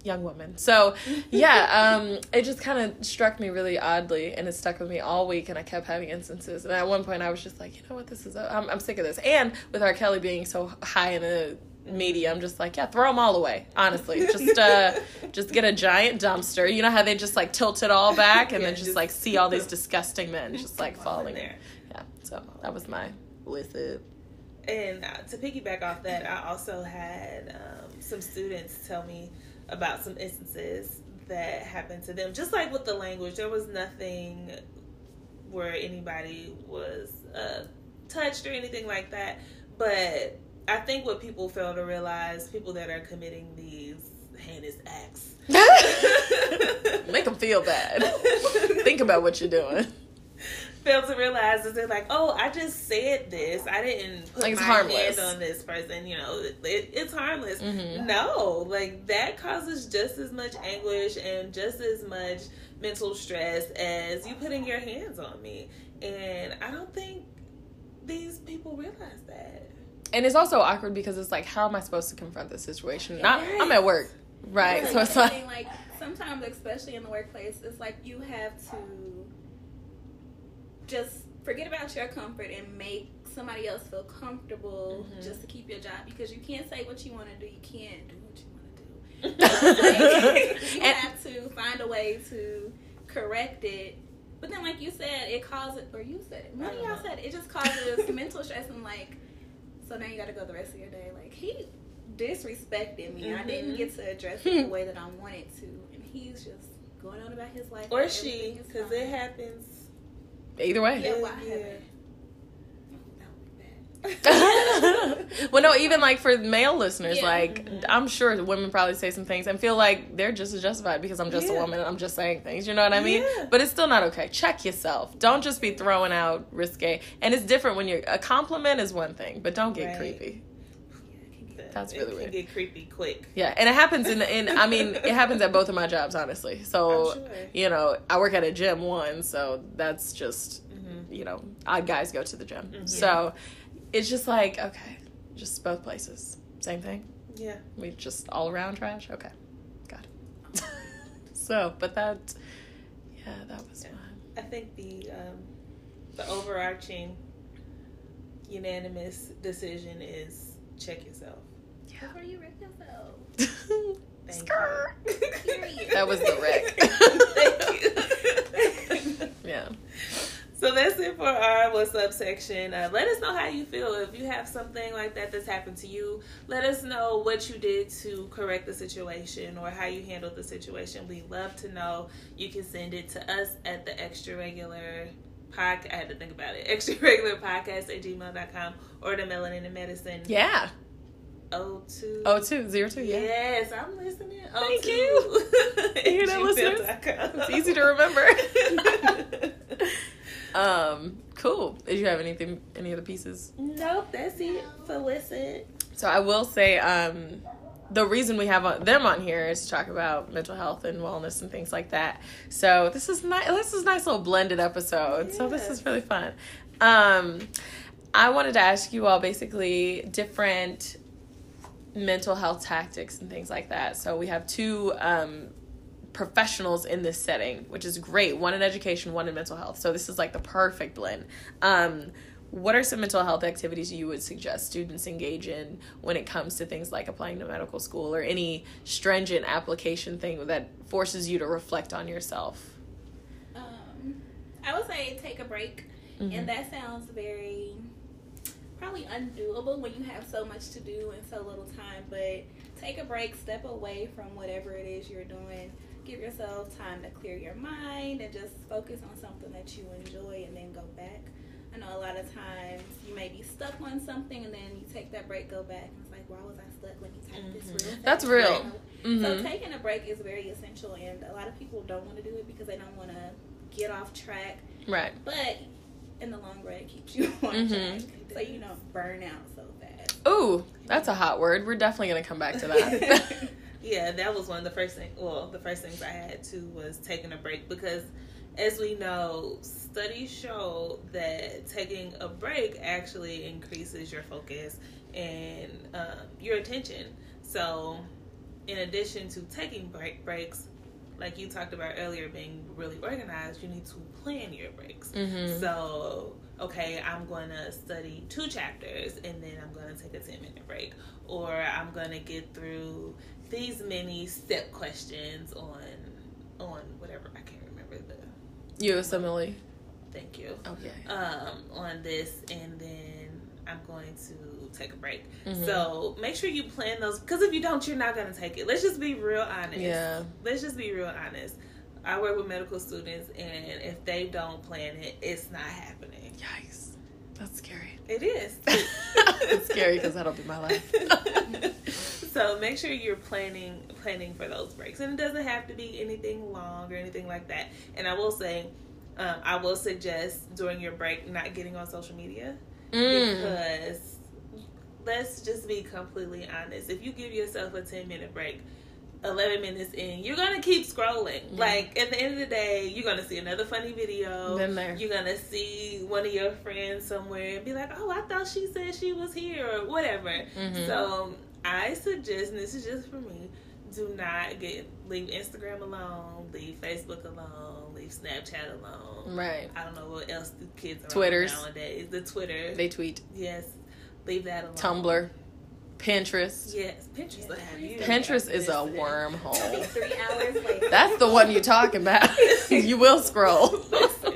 young woman. So, yeah, um, it just kind of struck me really oddly, and it stuck with me all week. And I kept having instances. And at one point, I was just like, you know what, this is. i am I'm sick of this. And with R. Kelly being so high in the media, I'm just like, yeah, throw them all away. Honestly, just uh, just get a giant dumpster. You know how they just like tilt it all back, and yeah, then just, just, like see all these disgusting men just like falling there. Yeah. So that was my with it. And uh, to piggyback off that, I also had um, some students tell me about some instances that happened to them. Just like with the language, there was nothing where anybody was uh, touched or anything like that. But I think what people fail to realize, people that are committing these heinous acts, make them feel bad. Think about what you're doing fail to realize is they're like, oh, I just said this. I didn't put like my harmless. hand on this person. You know, it, it's harmless. Mm-hmm. No, like that causes just as much anguish and just as much mental stress as you putting your hands on me. And I don't think these people realize that. And it's also awkward because it's like, how am I supposed to confront this situation? Not, I'm at work, right? Yeah, so it's like, like sometimes, especially in the workplace, it's like you have to just forget about your comfort and make somebody else feel comfortable mm-hmm. just to keep your job because you can't say what you want to do. You can't do what you want to do. you and, have to find a way to correct it. But then, like you said, it causes, or you said it, one of y'all said it, it just causes mental stress and like, so now you got to go the rest of your day. Like, he disrespected me. Mm-hmm. I didn't get to address it the way that I wanted to. And he's just going on about his life. Or she, because it happens Either way. Yeah, well, no, even like for male listeners, yeah. like. I'm sure women probably say some things and feel like they're just as justified because I'm just yeah. a woman and I'm just saying things. You know what I mean? Yeah. But it's still not okay. Check yourself. Don't just be throwing out risque. And it's different when you're a compliment is one thing, but don't get right. creepy. That's really it weird. Get creepy quick. Yeah, and it happens in in. I mean, it happens at both of my jobs, honestly. So sure. you know, I work at a gym one, so that's just mm-hmm. you know, odd guys go to the gym. Mm-hmm. So it's just like okay, just both places, same thing. Yeah, we just all around trash. Okay, got it. so, but that, yeah, that was yeah. fun. I think the um, the overarching unanimous decision is check yourself. Yeah. Before you wreck yourself. that was the wreck. Thank you. yeah. So that's it for our what's up section. Uh, let us know how you feel if you have something like that that's happened to you. Let us know what you did to correct the situation or how you handled the situation. We love to know. You can send it to us at the extra regular podcast. I had to think about it. Extra regular podcast at gmail.com or the melanin and medicine. Yeah. 02. 02, 02, yeah. Yes, I'm listening. Thank 02. you. you know, listeners. It's easy to remember. um, cool. Did you have anything, any other pieces? Nope, that's it for listen. So I will say, um, the reason we have them on here is to talk about mental health and wellness and things like that. So this is nice. This is a nice little blended episode. Yes. So this is really fun. Um, I wanted to ask you all basically different mental health tactics and things like that. So we have two um, professionals in this setting, which is great. One in education, one in mental health. So this is like the perfect blend. Um, what are some mental health activities you would suggest students engage in when it comes to things like applying to medical school or any stringent application thing that forces you to reflect on yourself? Um, I would say take a break. Mm-hmm. And that sounds very probably undoable when you have so much to do and so little time. But take a break, step away from whatever it is you're doing. Give yourself time to clear your mind and just focus on something that you enjoy and then go back. I know a lot of times you may be stuck on something and then you take that break, go back, and it's like, why was I stuck? Let me type mm-hmm. this real That's real. Mm-hmm. So taking a break is very essential, and a lot of people don't want to do it because they don't want to get off track. Right. But in the long run, it keeps you on mm-hmm. track so you don't burn out so fast. fast. Ooh, that's a hot word. We're definitely gonna come back to that. yeah, that was one of the first things. Well, the first things I had to was taking a break because, as we know, studies show that taking a break actually increases your focus and um, your attention. So, in addition to taking break breaks, like you talked about earlier, being really organized, you need to plan your breaks. Mhm. So, okay, I'm going to study two chapters and then I'm going to take a 10 minute break. Or I'm going to get through these many step questions on on whatever I can't remember the you USMLE. thank you Okay. um on this and then I'm going to take a break. Mhm. So make sure you plan those because if you don't, you're not going to take it. Let's just be real honest. Yeah. Let's just be real honest. I work with medical students, and if they don't plan it, it's not happening. Yikes. That's scary. It is. it's scary because that'll be my life. so make sure you're planning planning for those breaks, and it doesn't have to be anything long or anything like that. And I will say, um, I will suggest during your break not getting on social media Mm. because let's just be completely honest. If you give yourself a ten minute break. 11 minutes in, you're gonna keep scrolling. Yeah. Like, at the end of the day, you're gonna see another funny video. Been there. You're gonna see one of your friends somewhere and be like, oh, I thought she said she was here, or whatever. Mhm. So, I suggest, and this is just for me, do not get leave Instagram alone, leave Facebook alone, leave Snapchat alone. Right. I don't know what else the kids are Twitters. on nowadays. The Twitter. They tweet. yes. Leave that alone. Tumblr. Pinterest. Yes. Pinterest will have you. Pinterest is a wormhole. Three hours later. That's the one you're talking about. you will scroll. so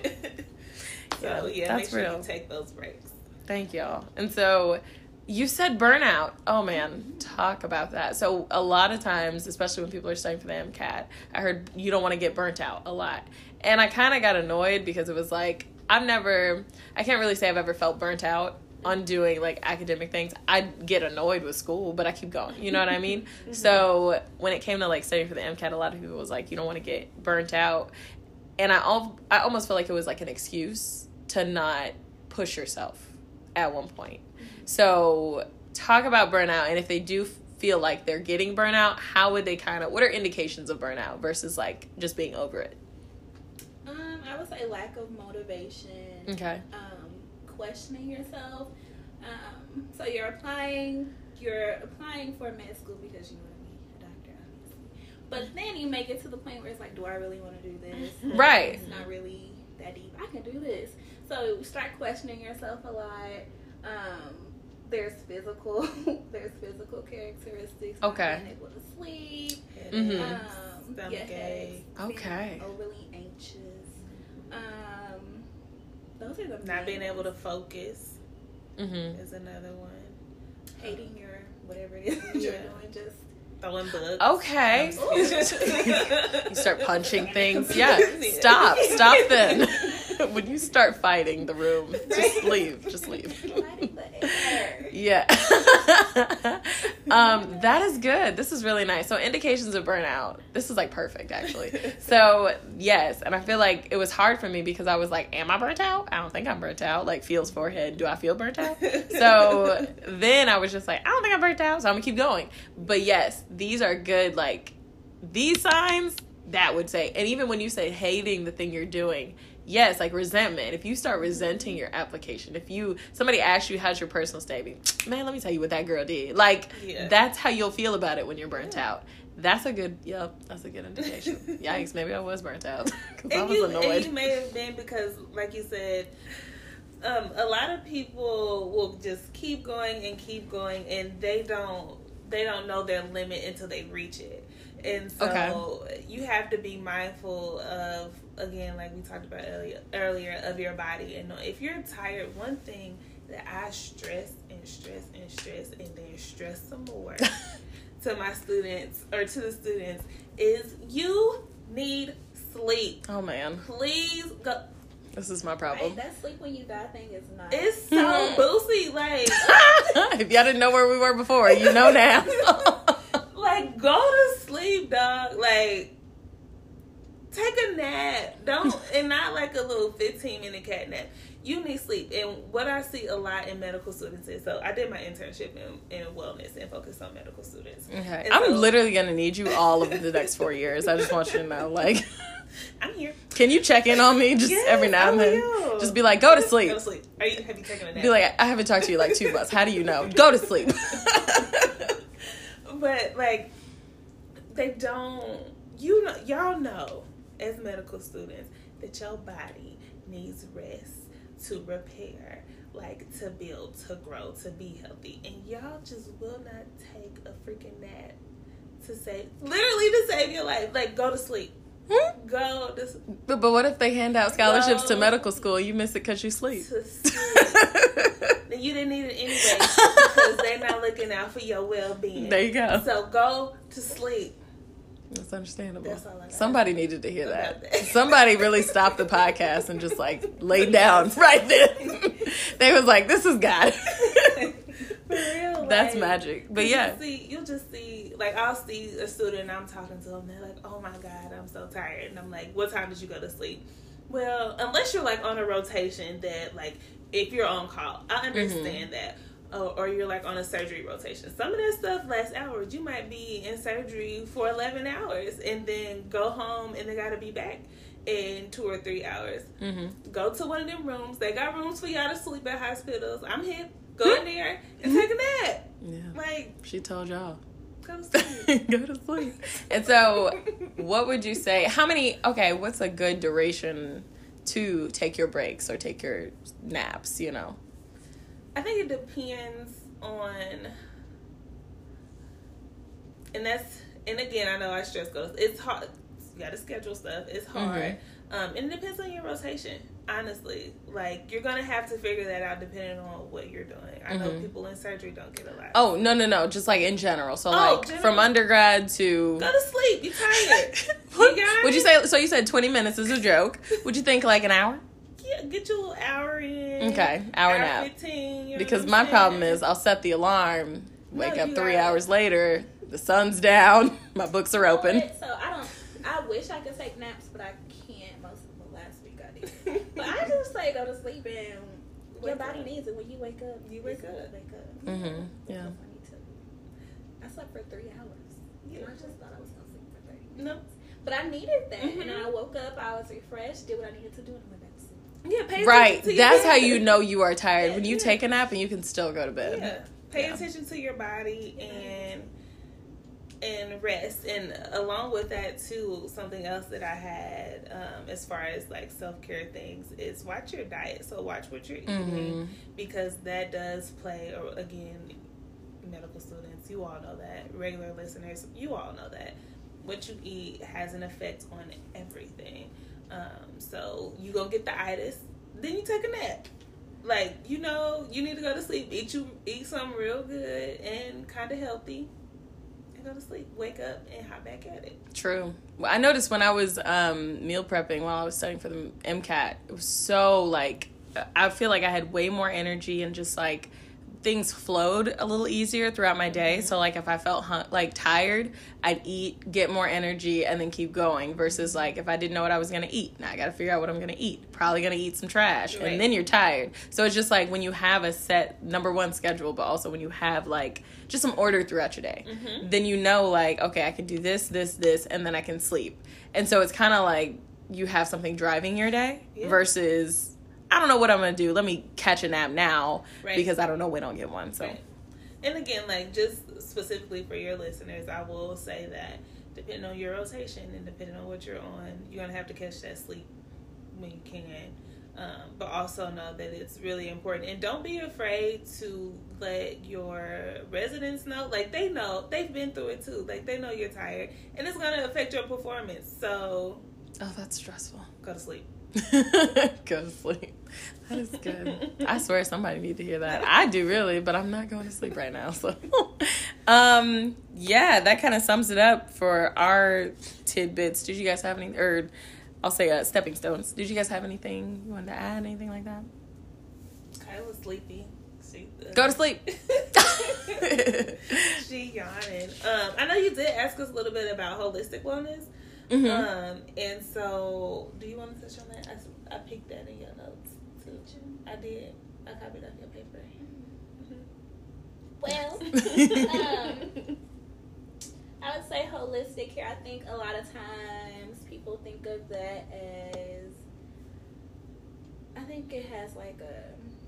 Yeah, yeah, that's make sure real. you take those breaks. Thank y'all. And so you said burnout. Oh man, talk about that. So a lot of times, especially when people are studying for the MCAT, I heard you don't want to get burnt out a lot. And I kind of got annoyed because it was like I've never I can't really say I've ever felt burnt out on doing like academic things. I get annoyed with school, but I keep going. You know what I mean? So when it came to like studying for the MCAT, a lot of people was like you don't want to get burnt out. And I al- I almost felt like it was like an excuse to not push yourself at one point. So, talk about burnout, and if they do feel like they're getting burnout, how would they kind of? What are indications of burnout versus like just being over it? Um, I would say lack of motivation. Okay. Um, questioning yourself. Um, so you're applying. You're applying for med school because you want to be a doctor, obviously. But then you make it to the point where it's like, do I really want to do this? Right. It's not really that deep. I can do this. So you start questioning yourself a lot. Um, there's physical. there's physical characteristics. not Okay. Being able to sleep. Mhm. Um, Stomach your ache. Okay. Overly anxious. Um, those are the Not main being able to focus Mm-hmm. is another one. hating your whatever it is you're doing. Just Throwing books. Okay. Um, You start punching things. Yeah. Stop. Stop then. when you start fighting the room, just leave. Just leave. lighting the air. Yeah. um, that is good. This is really nice. So indications of burnout. This is like perfect actually. So yes, and I feel like it was hard for me because I was like, Am I burnt out? I don't think I'm burnt out. Like feels forehead. Do I feel burnt out? So then I was just like, I don't think I'm burnt out, so I'm gonna keep going. But yes, these are good like these signs that would say and even when you say hating the thing you're doing yes like resentment. If you start resenting your application if you somebody asks you how's your personal statement man let me tell you what that girl did. Like Yeah. that's how you'll feel about it when you're burnt out. That's a good yep that's a good indication. Yikes maybe i was burnt out. Because i was you, and you may have been because, like you said, um, a lot of people will just keep going and keep going, and they don't they don't know their limit until they reach it. And so you have to be mindful of again, like we talked about earlier, earlier of your body. And if you're tired, one thing that I stress and stress and stress and then stress some more to my students or to the students is you need sleep. oh man Please go. This is my Right, problem that sleep when you die thing is not. It's so boozy. Like, if y'all didn't know where we were before you know now like go to sleep, dog. Like, take a nap. Don't and not like a little fifteen minute cat nap. You need sleep. And what I see a lot in medical students is so I did my internship in, in wellness and focused on medical students. Okay. And I'm so- literally gonna need you all of the next four years. I just want you to know. Like, I'm here. can you check in on me just Yes, every now and then? Just be like, go to sleep. Go to sleep. Are you have you taken a nap? Be like, I haven't talked to you like two months. How do you know? Go to sleep. but like they don't you know y'all know as medical students that your body needs rest to repair like to build to grow to be healthy and y'all just will not take a freaking nap to save literally to save your life like go to sleep Hmm? go to, but, but what if they hand out scholarships to medical school? You miss it because you sleep. to sleep then you didn't need it anyway because they're not looking out for your well-being there you go. so go to sleep That's understandable. That's all I got. Somebody needed to hear that. that. Somebody really stopped the podcast and just like laid down right then. they was like, "This is God." For real, That's like, magic. But yeah, just see, you'll just see, like, I'll see a student and I'm talking to them. They're like, "Oh my god, I'm so tired," and I'm like, "What time did you go to sleep?" Well, unless you're like on a rotation, that like if you're on call, I mm-hmm. understand that. Oh, or you're like on a surgery rotation. Some of that stuff lasts hours. You might be in surgery for 11 hours and then go home and they got to be back in two or three hours. hmm Go to one of them rooms. They got rooms for y'all to sleep at hospitals. I'm hip. Go in there and take a nap. yeah. Like, She told y'all. go to sleep. Go to sleep. And so, what would you say? How many? Okay, what's a good duration to take your breaks or take your naps? You know. I think it depends on, and that's and again I know I stress goes. It's hard. You got to schedule stuff. It's hard. Um, and it depends on your rotation. Honestly, like you're gonna have to figure that out depending on what you're doing. I know Mhm. people in surgery don't get a lot. Oh no no no! Just like in general. So Oh, like general. from undergrad to. go to sleep. You're tired. You got would you say? So you said twenty minutes is a joke. Would you think like an hour? Yeah, get your little hour in. Okay, hour nap. Fifteen. you know Because my I'm problem is I'll set the alarm, wake No, up three gotta- hours later, the sun's down, my books are open. So I don't. I wish I could take naps, but I can't. Most of the last week I did. But I just say go to sleep and your Wake body up. needs it when you wake up. You wake up. Wake up. Mm-hmm. yeah. That's funny too. I slept for three hours. Yeah. And I just thought I was gonna sleep for thirty. No. But I needed that, and then Mhm. I woke up. I was refreshed. Did what I needed to do, Yeah, pay Right, attention to your that's how you know you are tired when you Yeah. take a nap and you can still go to bed. Yeah. Pay Yeah. attention to your body and and rest. And along with that too, something else that I had um, as far as like self care things is watch your diet. So watch what you're eating Mhm. because that does play. Or again, medical students, you all know that. Regular listeners, you all know that. What you eat has an effect on everything. So you gonna get the itis, then you take a nap. Like you know, you need to go to sleep. Eat you eat something real good and kind of healthy, and go to sleep. Wake up and hop back at it. True. Well, I noticed when I was um, meal prepping while I was studying for the MCAT, it was so like I feel like I had way more energy and just like things flowed a little easier throughout my day. So like if I felt like tired, I'd eat, get more energy, and then keep going. Versus like if I didn't know what I was gonna eat, now I got to figure out what I'm gonna eat. Probably gonna eat some trash, Right. and then you're tired. So it's just like when you have a set number one schedule, but also when you have like just some order throughout your day, Mm-hmm. then you know like okay, I can do this, this, this, and then I can sleep. And so it's kind of like you have something driving your day Yeah. versus. I don't know what I'm gonna do. Let me catch a nap now Right. because I don't know when I'll get one. So Right. And again, like just specifically for your listeners, I will say that depending on your rotation and depending on what you're on, you're gonna have to catch that sleep when you can. Um, but also know that it's really important, and don't be afraid to let your residents know. Like they know, they've been through it too. Like they know you're tired, and it's gonna affect your performance. So oh, that's stressful. go to sleep. Go to sleep. That is good. I swear somebody need to hear that. I do really, but I'm not going to sleep right now. So, um, yeah, that kind of sums it up for our tidbits. Did you guys have any, or I'll say uh, stepping stones? Did you guys have anything you wanted to add? Anything like that? I was sleepy. Go to sleep. she yawning. Um, I know you did ask us a little bit about holistic wellness. Mhm. Um, and so, do you want to touch on that? I, I picked that in your notes too. I did. I copied off your paper. Well, um, I would say holistic care. I think a lot of times people think of that as. I think it has like a, I don't know,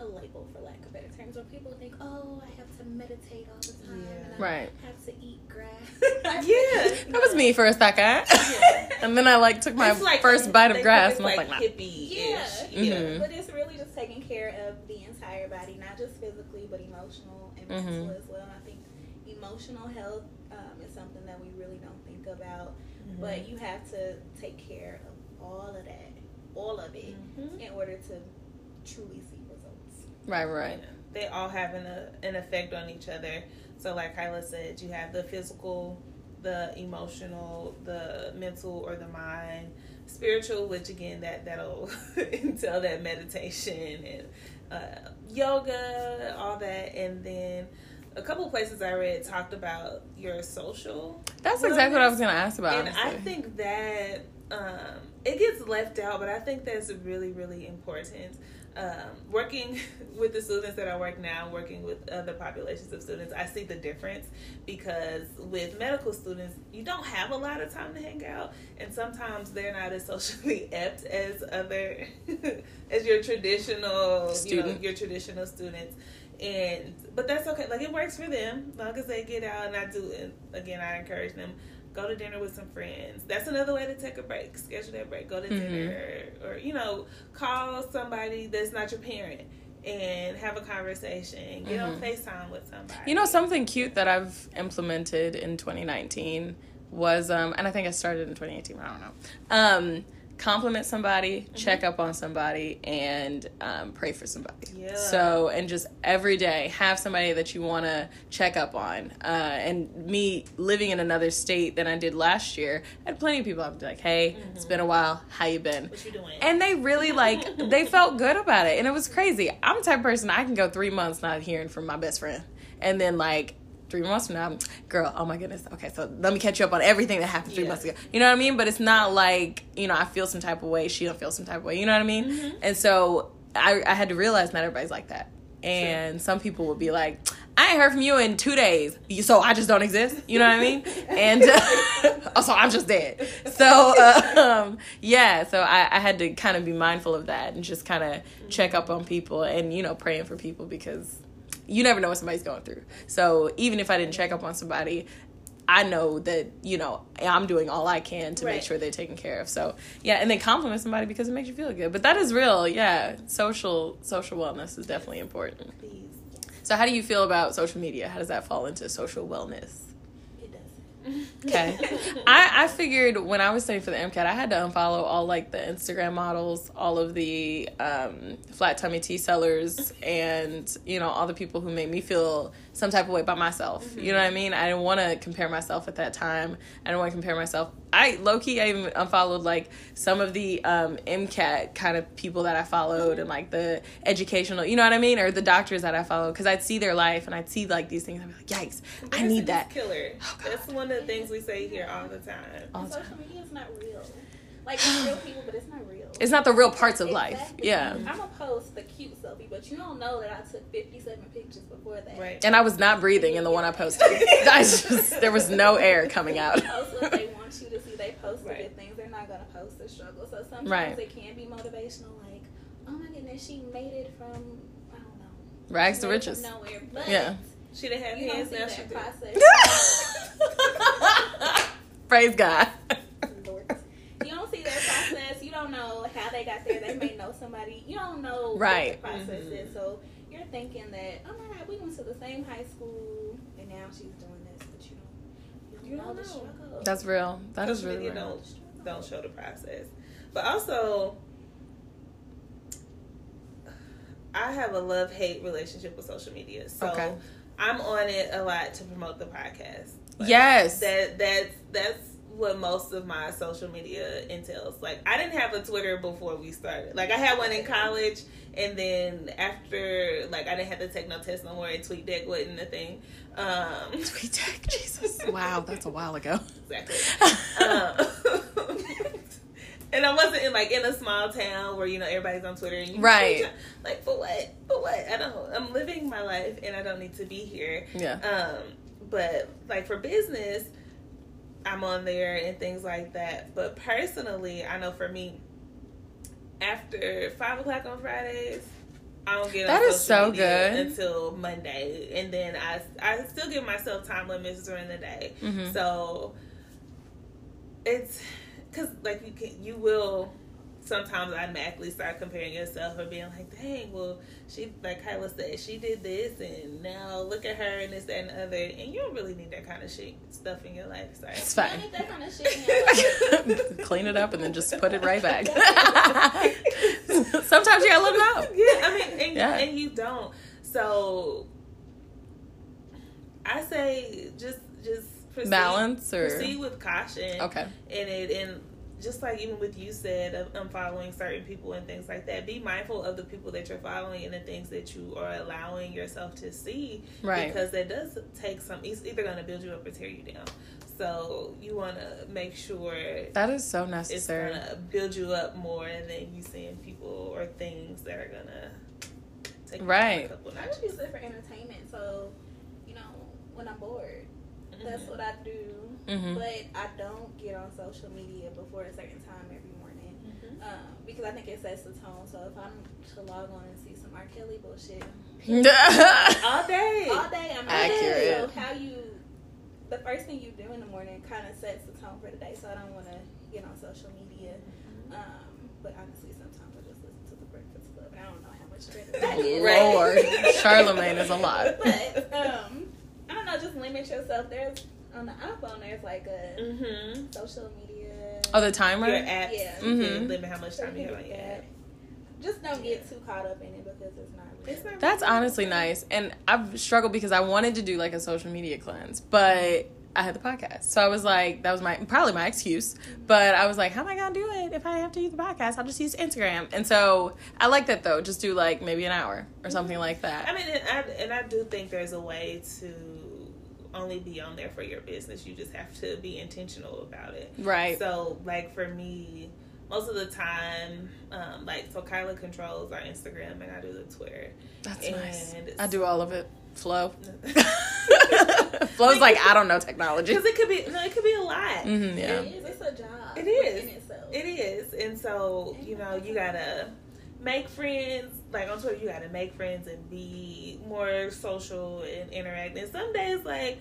a label for lack of better terms. Where people think, oh, I have to meditate all the time, and I Right. have to eat grass. Yeah. That was me for a second. Yeah. and then I like took my like- first bite of grass and I was like, nah. hippie-ish. Yeah. Yeah. Mhm. But it's really just taking care of the entire body, not just physically, but emotional and mental Mhm. as well. And I think emotional health um, is something that we really don't think about. Mm-hmm. But you have to take care of all of that, all of it, Mhm. in order to truly see Right, right. They all have an, uh, an effect on each other. So, like Kyla said, you have the physical, the emotional, the mental or the mind, spiritual, which again that that'll entail that meditation and uh, yoga, all that, and then a couple places I read talked about your social. That's exactly what I was gonna ask about. And I think that um, it gets left out, but I think that's really, really important. Um, working with the students that I work now, working with other populations of students, I see the difference because with medical students, you don't have a lot of time to hang out, and sometimes they're not as socially apt as other as your traditional You know, your traditional students. And but that's okay. Like it works for them as long as they get out and i do and again i encourage them go to dinner with some friends that's another way to take a break schedule that break go to Mhm. dinner or you know call somebody that's not your parent and have a conversation get on Mhm. facetime with somebody You know, something cute that I've implemented in 2019 was, um, and I think I started in 2018. I don't know. Um, compliment somebody, Mm-hmm. check up on somebody, and um, pray for somebody. Yeah. So, and just every day have somebody that you want to check up on. Uh, and me living in another state than I did last year, I had plenty of people. I'd be like, "Hey, it's been a while. How you been?" what you doing And they really like they felt good about it. And it was crazy. I'm the type of person I can go three months not hearing from my best friend. And then like three months from now, girl, oh my goodness. Okay, so let me catch you up on everything that happened three Yeah. months ago. You know what I mean? But it's not like, you know, I feel some type of way, she don't feel some type of way. You know what I mean? Mm-hmm. And so I, I had to realize not everybody's like that. And some people would be like, I ain't heard from you in two days, so I just don't exist. You know what I mean? And uh, so I'm just dead. So uh, um, yeah, so I, I had to kind of be mindful of that and just kind of check up on people and you know praying for people because you never know what somebody's going through. So even if I didn't check up on somebody, I know that you know I'm doing all I can to make sure they're taken care of. So yeah, and then compliment somebody because it makes you feel good. But that is real. Yeah, social social wellness is definitely important. Please. So how do you feel about social media? How does that fall into social wellness? Okay. I, I figured when I was studying for the MCAT, I had to unfollow all like the Instagram models, all of the um, flat tummy tea sellers, and you know all the people who made me feel some type of way by myself. You know what I mean? I didn't want to compare myself at that time. I didn't want to compare myself. I low key I even unfollowed like some of the um, MCAT kind of people that I followed and like the educational, you know what I mean, or the doctors that I followed because I'd see their life and I'd see like these things. I'd be like, yikes, I need that. killer Oh, that's one of the things we say here all the time All the time. social media is not real. Like it's real people, but it's not real. It's not the real parts of life. Yeah. I'm gonna post the cute selfie, but you don't know that I took 57 pictures before that. right And I was not breathing in the one I posted. I just there was no air coming out. Post what they want you to see. They post the Right. good things. They're not gonna post the struggle. So sometimes Right. it can be motivational. Like, oh my goodness, she made it from I don't know. Rags to made it from riches. Nowhere. But Yeah. she didn't have you don't hands see now she that process. Praise God. Lord. You don't see their process. You don't know how they got there. They may know somebody. You don't know Right. what the process Mhm. is. So you're thinking that, oh my God, we went to the same high school, and now she's doing this, but you don't. You don't the know. struggle. That's real. That is really real. don't don't show the process. But also, I have a love hate relationship with social media. So Okay. I'm on it a lot to promote the podcast. Like, Yes. that that's that's what most of my social media entails. Like I didn't have a Twitter before we started. Like I had one in college, and then after like I didn't have to take no test no more, and TweetDeck wasn't a thing. Um, TweetDeck, Jesus, wow, that's a while ago. Exactly. um, and I wasn't in like in a small town where you know everybody's on Twitter. And you right. Like for what? For what? I don't. I'm living my life, and I don't need to be here. Yeah. Um, but like for business, I'm on there and things like that. But personally, I know for me, after five o'clock on Fridays. I don't get that on is so good until Monday, and then I I still give myself time limits during the day. Mm-hmm. So it's because like you can you will sometimes automatically start comparing yourself or being like, dang, well, she, like Kyla said, she did this, and now look at her and this, that, and the other. And you don't really need that kind of shit stuff in your life. Sorry. It's fine. You don't need that kind of shit in your life. Clean it up and then just put it right back. Sometimes you gotta let them out. Yeah, I mean, and, Yeah. and you don't. So I say just just proceed, Balance or proceed with caution. okay. and it and just like even with you said of um, following certain people and things like that be mindful of the people that you're following and the things that you are allowing yourself to see Right. because that does take some it's either going to build you up or tear you down so you want to make sure That is so it's necessary. going to build you up more than you seeing people or things that are going to take you down Right. a couple I notches. just use it for entertainment. So, you know, when I'm bored, that's what I do. Mhm. But I don't get on social media before a certain time every morning Mhm. um, because I think it sets the tone. So if I'm to log on and see some R. Kelly bullshit all day all day, I'm Accurate. So how you, the first thing you do in the morning kind of sets the tone for the day. So I don't want to get on social media. Um, but honestly, sometimes I just listen to the Breakfast Club. And I don't know how much better that is. Lord, Charlamagne is a lot. But um, I don't know. Just limit yourself. There's on the iPhone. There's like a mm-hmm. social media. Oh, the timer. your apps Yeah. you can Mhm. limit how much time you you have on your app Just don't get too caught up in it because it's not real. It's not That's really- honestly nice. And I've struggled because I wanted to do like a social media cleanse, but I had the podcast. So I was like, that was my probably my excuse. But I was like, how am I gonna do it if I have to use the podcast? I'll just use Instagram. And so I like that though. Just do like maybe an hour or something like that. I mean, and I, and I do think there's a way to only be on there for your business. You just have to be intentional about it. Right. So, like for me, most of the time, um, like so, Kyla controls our Instagram and I do the Twitter. That's nice. And I do all of it. Flow. Flow's like I don't know technology. Because it could be no, it could be a lot. hmm yeah. It is. It's a job. It is. In itself. It is, and so you know you gotta make friends. Like on Twitter, you gotta make friends and be more social and interact. And some days, like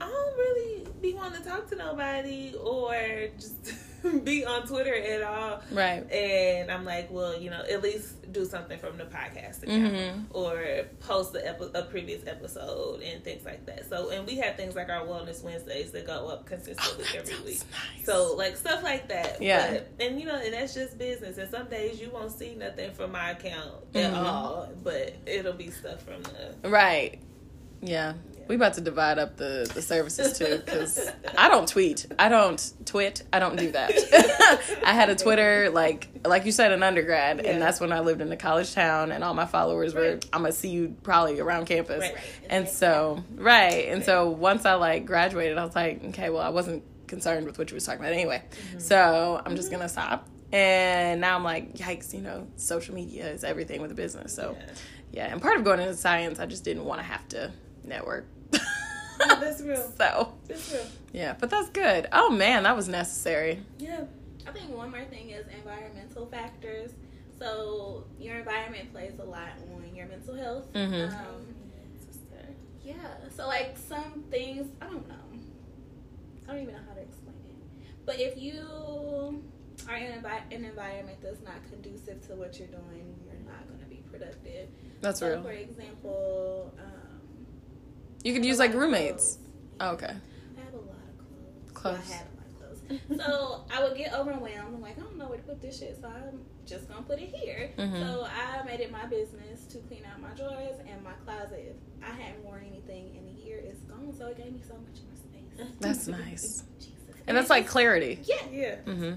I don't really be wanting to talk to nobody or just be on Twitter at all. Right. And I'm like, well, you know, at least do something from the podcast account Mhm. or post a, epi- a previous episode and things like that. So, and we have things like our Wellness Wednesdays that go up consistently Oh, every week. nice. So like stuff like that. Yeah. But, and you know, and that's just business. And some days you won't see nothing from my account at Mhm. all, but it'll be stuff from the. Right. Yeah. We about to divide up the, the services too because I don't tweet. I don't twit. I don't do that. I had a Twitter like like you said in undergrad, Yeah. and that's when I lived in a college town, and all my followers were Right. I'm gonna see you probably around campus. Right. And so right, and so once I like graduated, I was like, okay, well, I wasn't concerned with what you was talking about anyway, Mm-hmm. so I'm just gonna stop. And now I'm like, yikes, you know, social media is everything with a business. So Yeah. yeah, and part of going into science, I just didn't want to have to network. That's real. So That's real. yeah, but that's good. Oh man, that was necessary. Yeah. I think one more thing is environmental factors. So your environment plays a lot on your mental health. Mhm. Um, yeah. So like some things, I don't know. I don't even know how to explain it. But if you are in an environment that's not conducive to what you're doing, you're not going to be productive. That's so real. for example, um, You could use like roommates. Oh, okay. I have a lot of clothes. Clothes. Well, I had a clothes. so I would get overwhelmed. I'm like, I don't know where to put this shit, so I'm just gonna put it here. Mhm. So I made it my business to clean out my drawers and my closet. If I hadn't worn anything in a year, it's gone. So it gave me so much more space. That's nice. Jesus. And that's like clarity. Yeah. Yeah. Mm-hmm.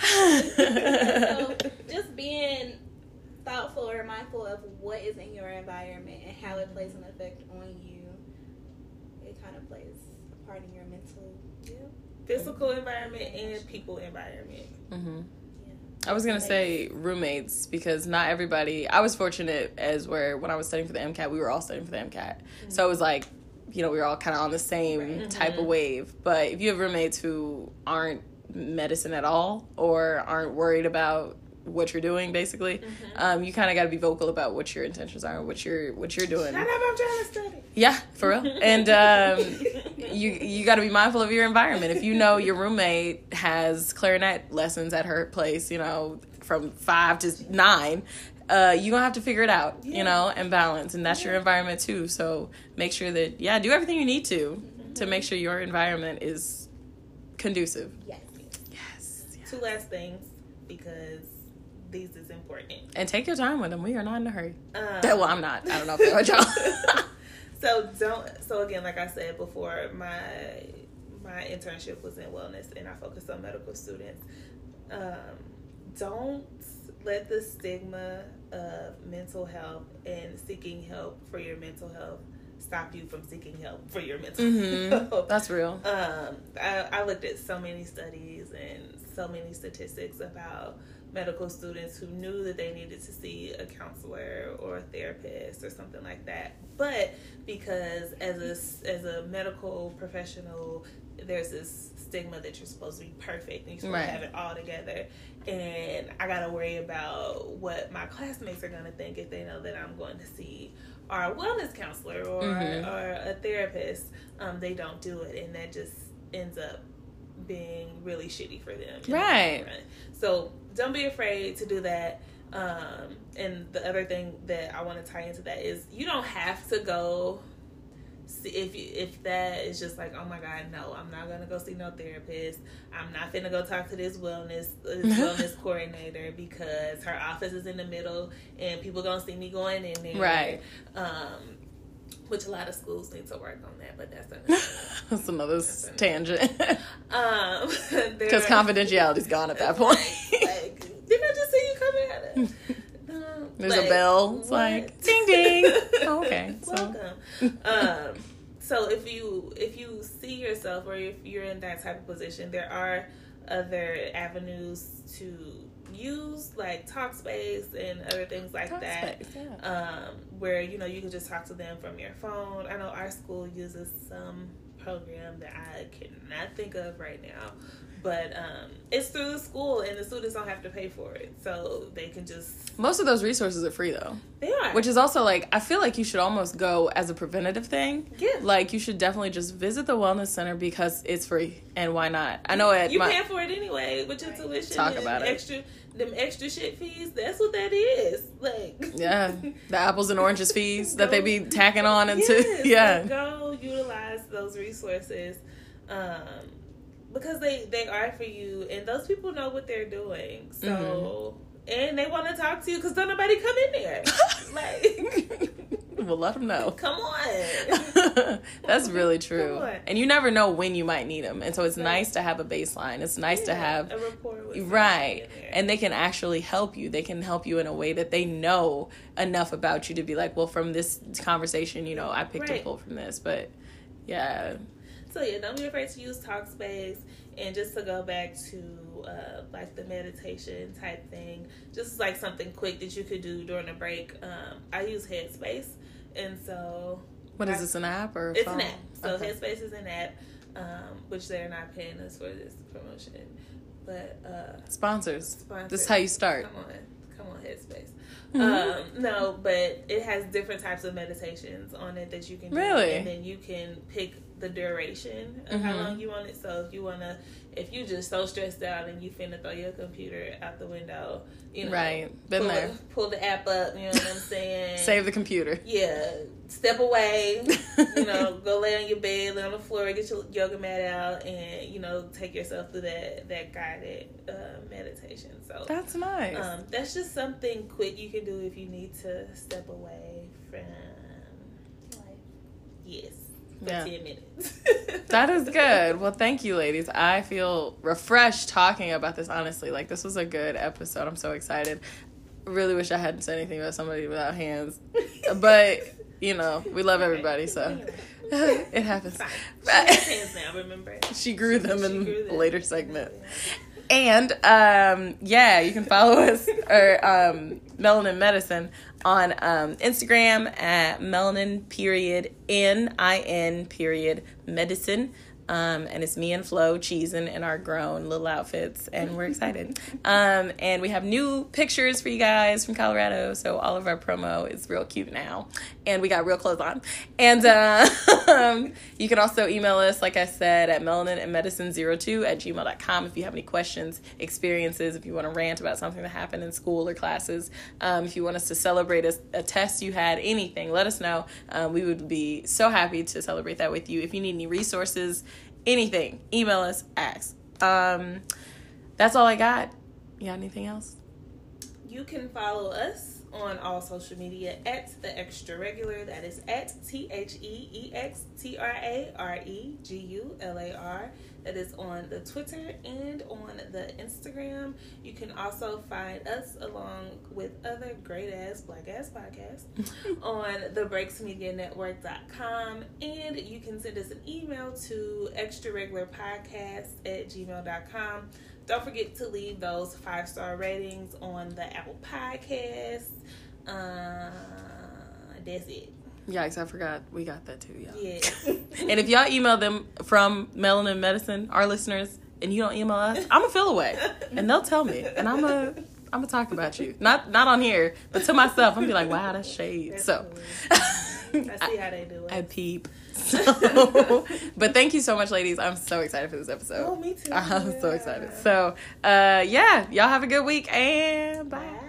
so just being thoughtful or mindful of what is in your environment and how it plays an effect on you, it kind of plays a part in your mental. Yeah. Physical environment and people environment. mm-hmm. I was gonna say roommates because not everybody. I was fortunate as where when I was studying for the MCAT, we were all studying for the MCAT, so it was like, you know, we were all kind of on the same Right. type of wave. But if you have roommates who aren't medicine at all or aren't worried about what you're doing, basically, um, you kind of got to be vocal about what your intentions are, what you're what you're doing. Shut up, I'm trying to study. Yeah, for real. And um, you you got to be mindful of your environment. If you know your roommate has clarinet lessons at her place, you know, from five to nine, uh, you gonna have to figure it out, Yeah. you know, and balance. And that's your environment too. So make sure that yeah, do everything you need to to make sure your environment is conducive. Yes. Yes. Two last things because these is important. And take your time with them. We are not in a hurry. Um, Well, I'm not. I don't know if y'all. so don't so again like i said before my my internship was in wellness and i focused on medical students um, don't let the stigma of mental health and seeking help for your mental health stop you from seeking help for your mental hmm health That's real. um, I, I looked at so many studies and so many statistics about medical students who knew that they needed to see a counselor or a therapist or something like that, but because as a as a medical professional, there's this stigma that you're supposed to be perfect and you're supposed Right. to have it all together, and I gotta worry about what my classmates are gonna think if they know that I'm going to see our wellness counselor or Mhm. or a therapist. Um, they don't do it, and that just ends up being really shitty for them. in the Right. So don't be afraid to do that. Um, and the other thing that I want to tie into that is you don't have to go. See, if you, if that is just like oh my god no I'm not gonna go see no therapist I'm not gonna go talk to this wellness this wellness coordinator because her office is in the middle and people gonna see me going in there Right. um, which a lot of schools need to work on that but that's another That's another tangent. um Because confidentiality's gone at that point. like, didn't I just see you coming at it? Um, There's like, a bell. It's what? like ding ding. Oh, okay. So Welcome. um, so if you if you see yourself or if you're in that type of position, there are other avenues to use like Talkspace and other things like that. Yeah. Um, where you know you can just talk to them from your phone. I know our school uses some program that I cannot think of right now, but um, it's through the school and the students don't have to pay for it, so they can just Most of those resources are free though, they are which is also like I feel like you should almost go as a preventative thing. yeah. Like you should definitely just visit the wellness center because it's free and why not? I know at you my paying for it anyway with your tuition. Talk about it. extra them extra shit fees. That's what that is. Like yeah the apples and oranges fees that they be tacking on into Yes, yeah like, go utilize those resources um, because they they are for you, and those people know what they're doing. So Mm-hmm. and they want to talk to you because don't nobody come in there. like, we'll let them know. come on. That's really true. And you never know when you might need them. And so it's Right. nice to have a baseline. It's nice to have a rapport with right. And they can actually help you. They can help you in a way that they know enough about you to be like, well, from this conversation, you know, I picked Right. a pull from this. But yeah. So yeah, don't be afraid to use Talkspace. And just to go back to uh, like the meditation type thing, just like something quick that you could do during a break. Um, I use Headspace, and so What is this, an app or a it's phone? an app. So Okay. Headspace is an app, um, which they're not paying us for this promotion, but uh, Sponsors. sponsor. This is how you start. Come on, come on, Headspace. Mhm. Um, no, but it has different types of meditations on it that you can do, Really? and then you can pick the duration of how Mhm. long you want it. So if you wanna, if you just so stressed out and you finna throw your computer out the window, you know, Right. Been pull there. The, pull the app up. You know what I'm saying? Save the computer. Yeah, step away. you know, go lay on your bed, lay on the floor, get your yoga mat out, and you know, take yourself through that that guided uh, meditation. So That's nice. um, that's just something quick you can do if you need to step away from Like, yes. For Yeah. 10 minutes. That is good. Well, thank you, ladies. I feel refreshed talking about this, honestly. Like, this was a good episode. I'm so excited. Really wish I hadn't said anything about somebody without hands. But, you know, we love everybody, so it happens. She now, remember? She grew them She in grew them. later segment. And um, yeah, you can follow us or um, Melanin Medicine on um, Instagram at melanin period n i n period medicine. Um, and it's me and Flo cheesing in our grown little outfits, and we're excited. Um, and we have new pictures for you guys from Colorado, so all of our promo is real cute now, and we got real clothes on. And uh, um, you can also email us, like I said, at melanin and medicine02 at gmail.com if you have any questions, experiences, if you want to rant about something that happened in school or classes, um, if you want us to celebrate a, a test you had, anything, let us know. Um, we would be so happy to celebrate that with you. If you need any resources, anything, email us, ask. Um, that's all I got. You got anything else? You can follow us on all social media at the extra regular. That is at T H E E X T R A R E G U L A R. That is on the Twitter and on the Instagram. You can also find us along with other great ass black ass podcasts on the breaksmedianetwork.com and you can send us an email to extra regular podcast at gmail.com don't forget to leave those five star ratings on the apple podcast uh that's it Yikes, I forgot. We got that too, y'all. yeah And if y'all email them from Melanin Medicine, our listeners, and you don't email us, I'm a fill away, and they'll tell me, and I'm gonna I'm gonna talk about you. Not not on here, but to myself, I'm gonna be like, wow, that's shade. That's So cool. i see how they do it I peep. So, but thank you so much, ladies. I'm so excited for this episode. oh me too I'm so excited. So, uh, yeah, y'all have a good week and. Bye.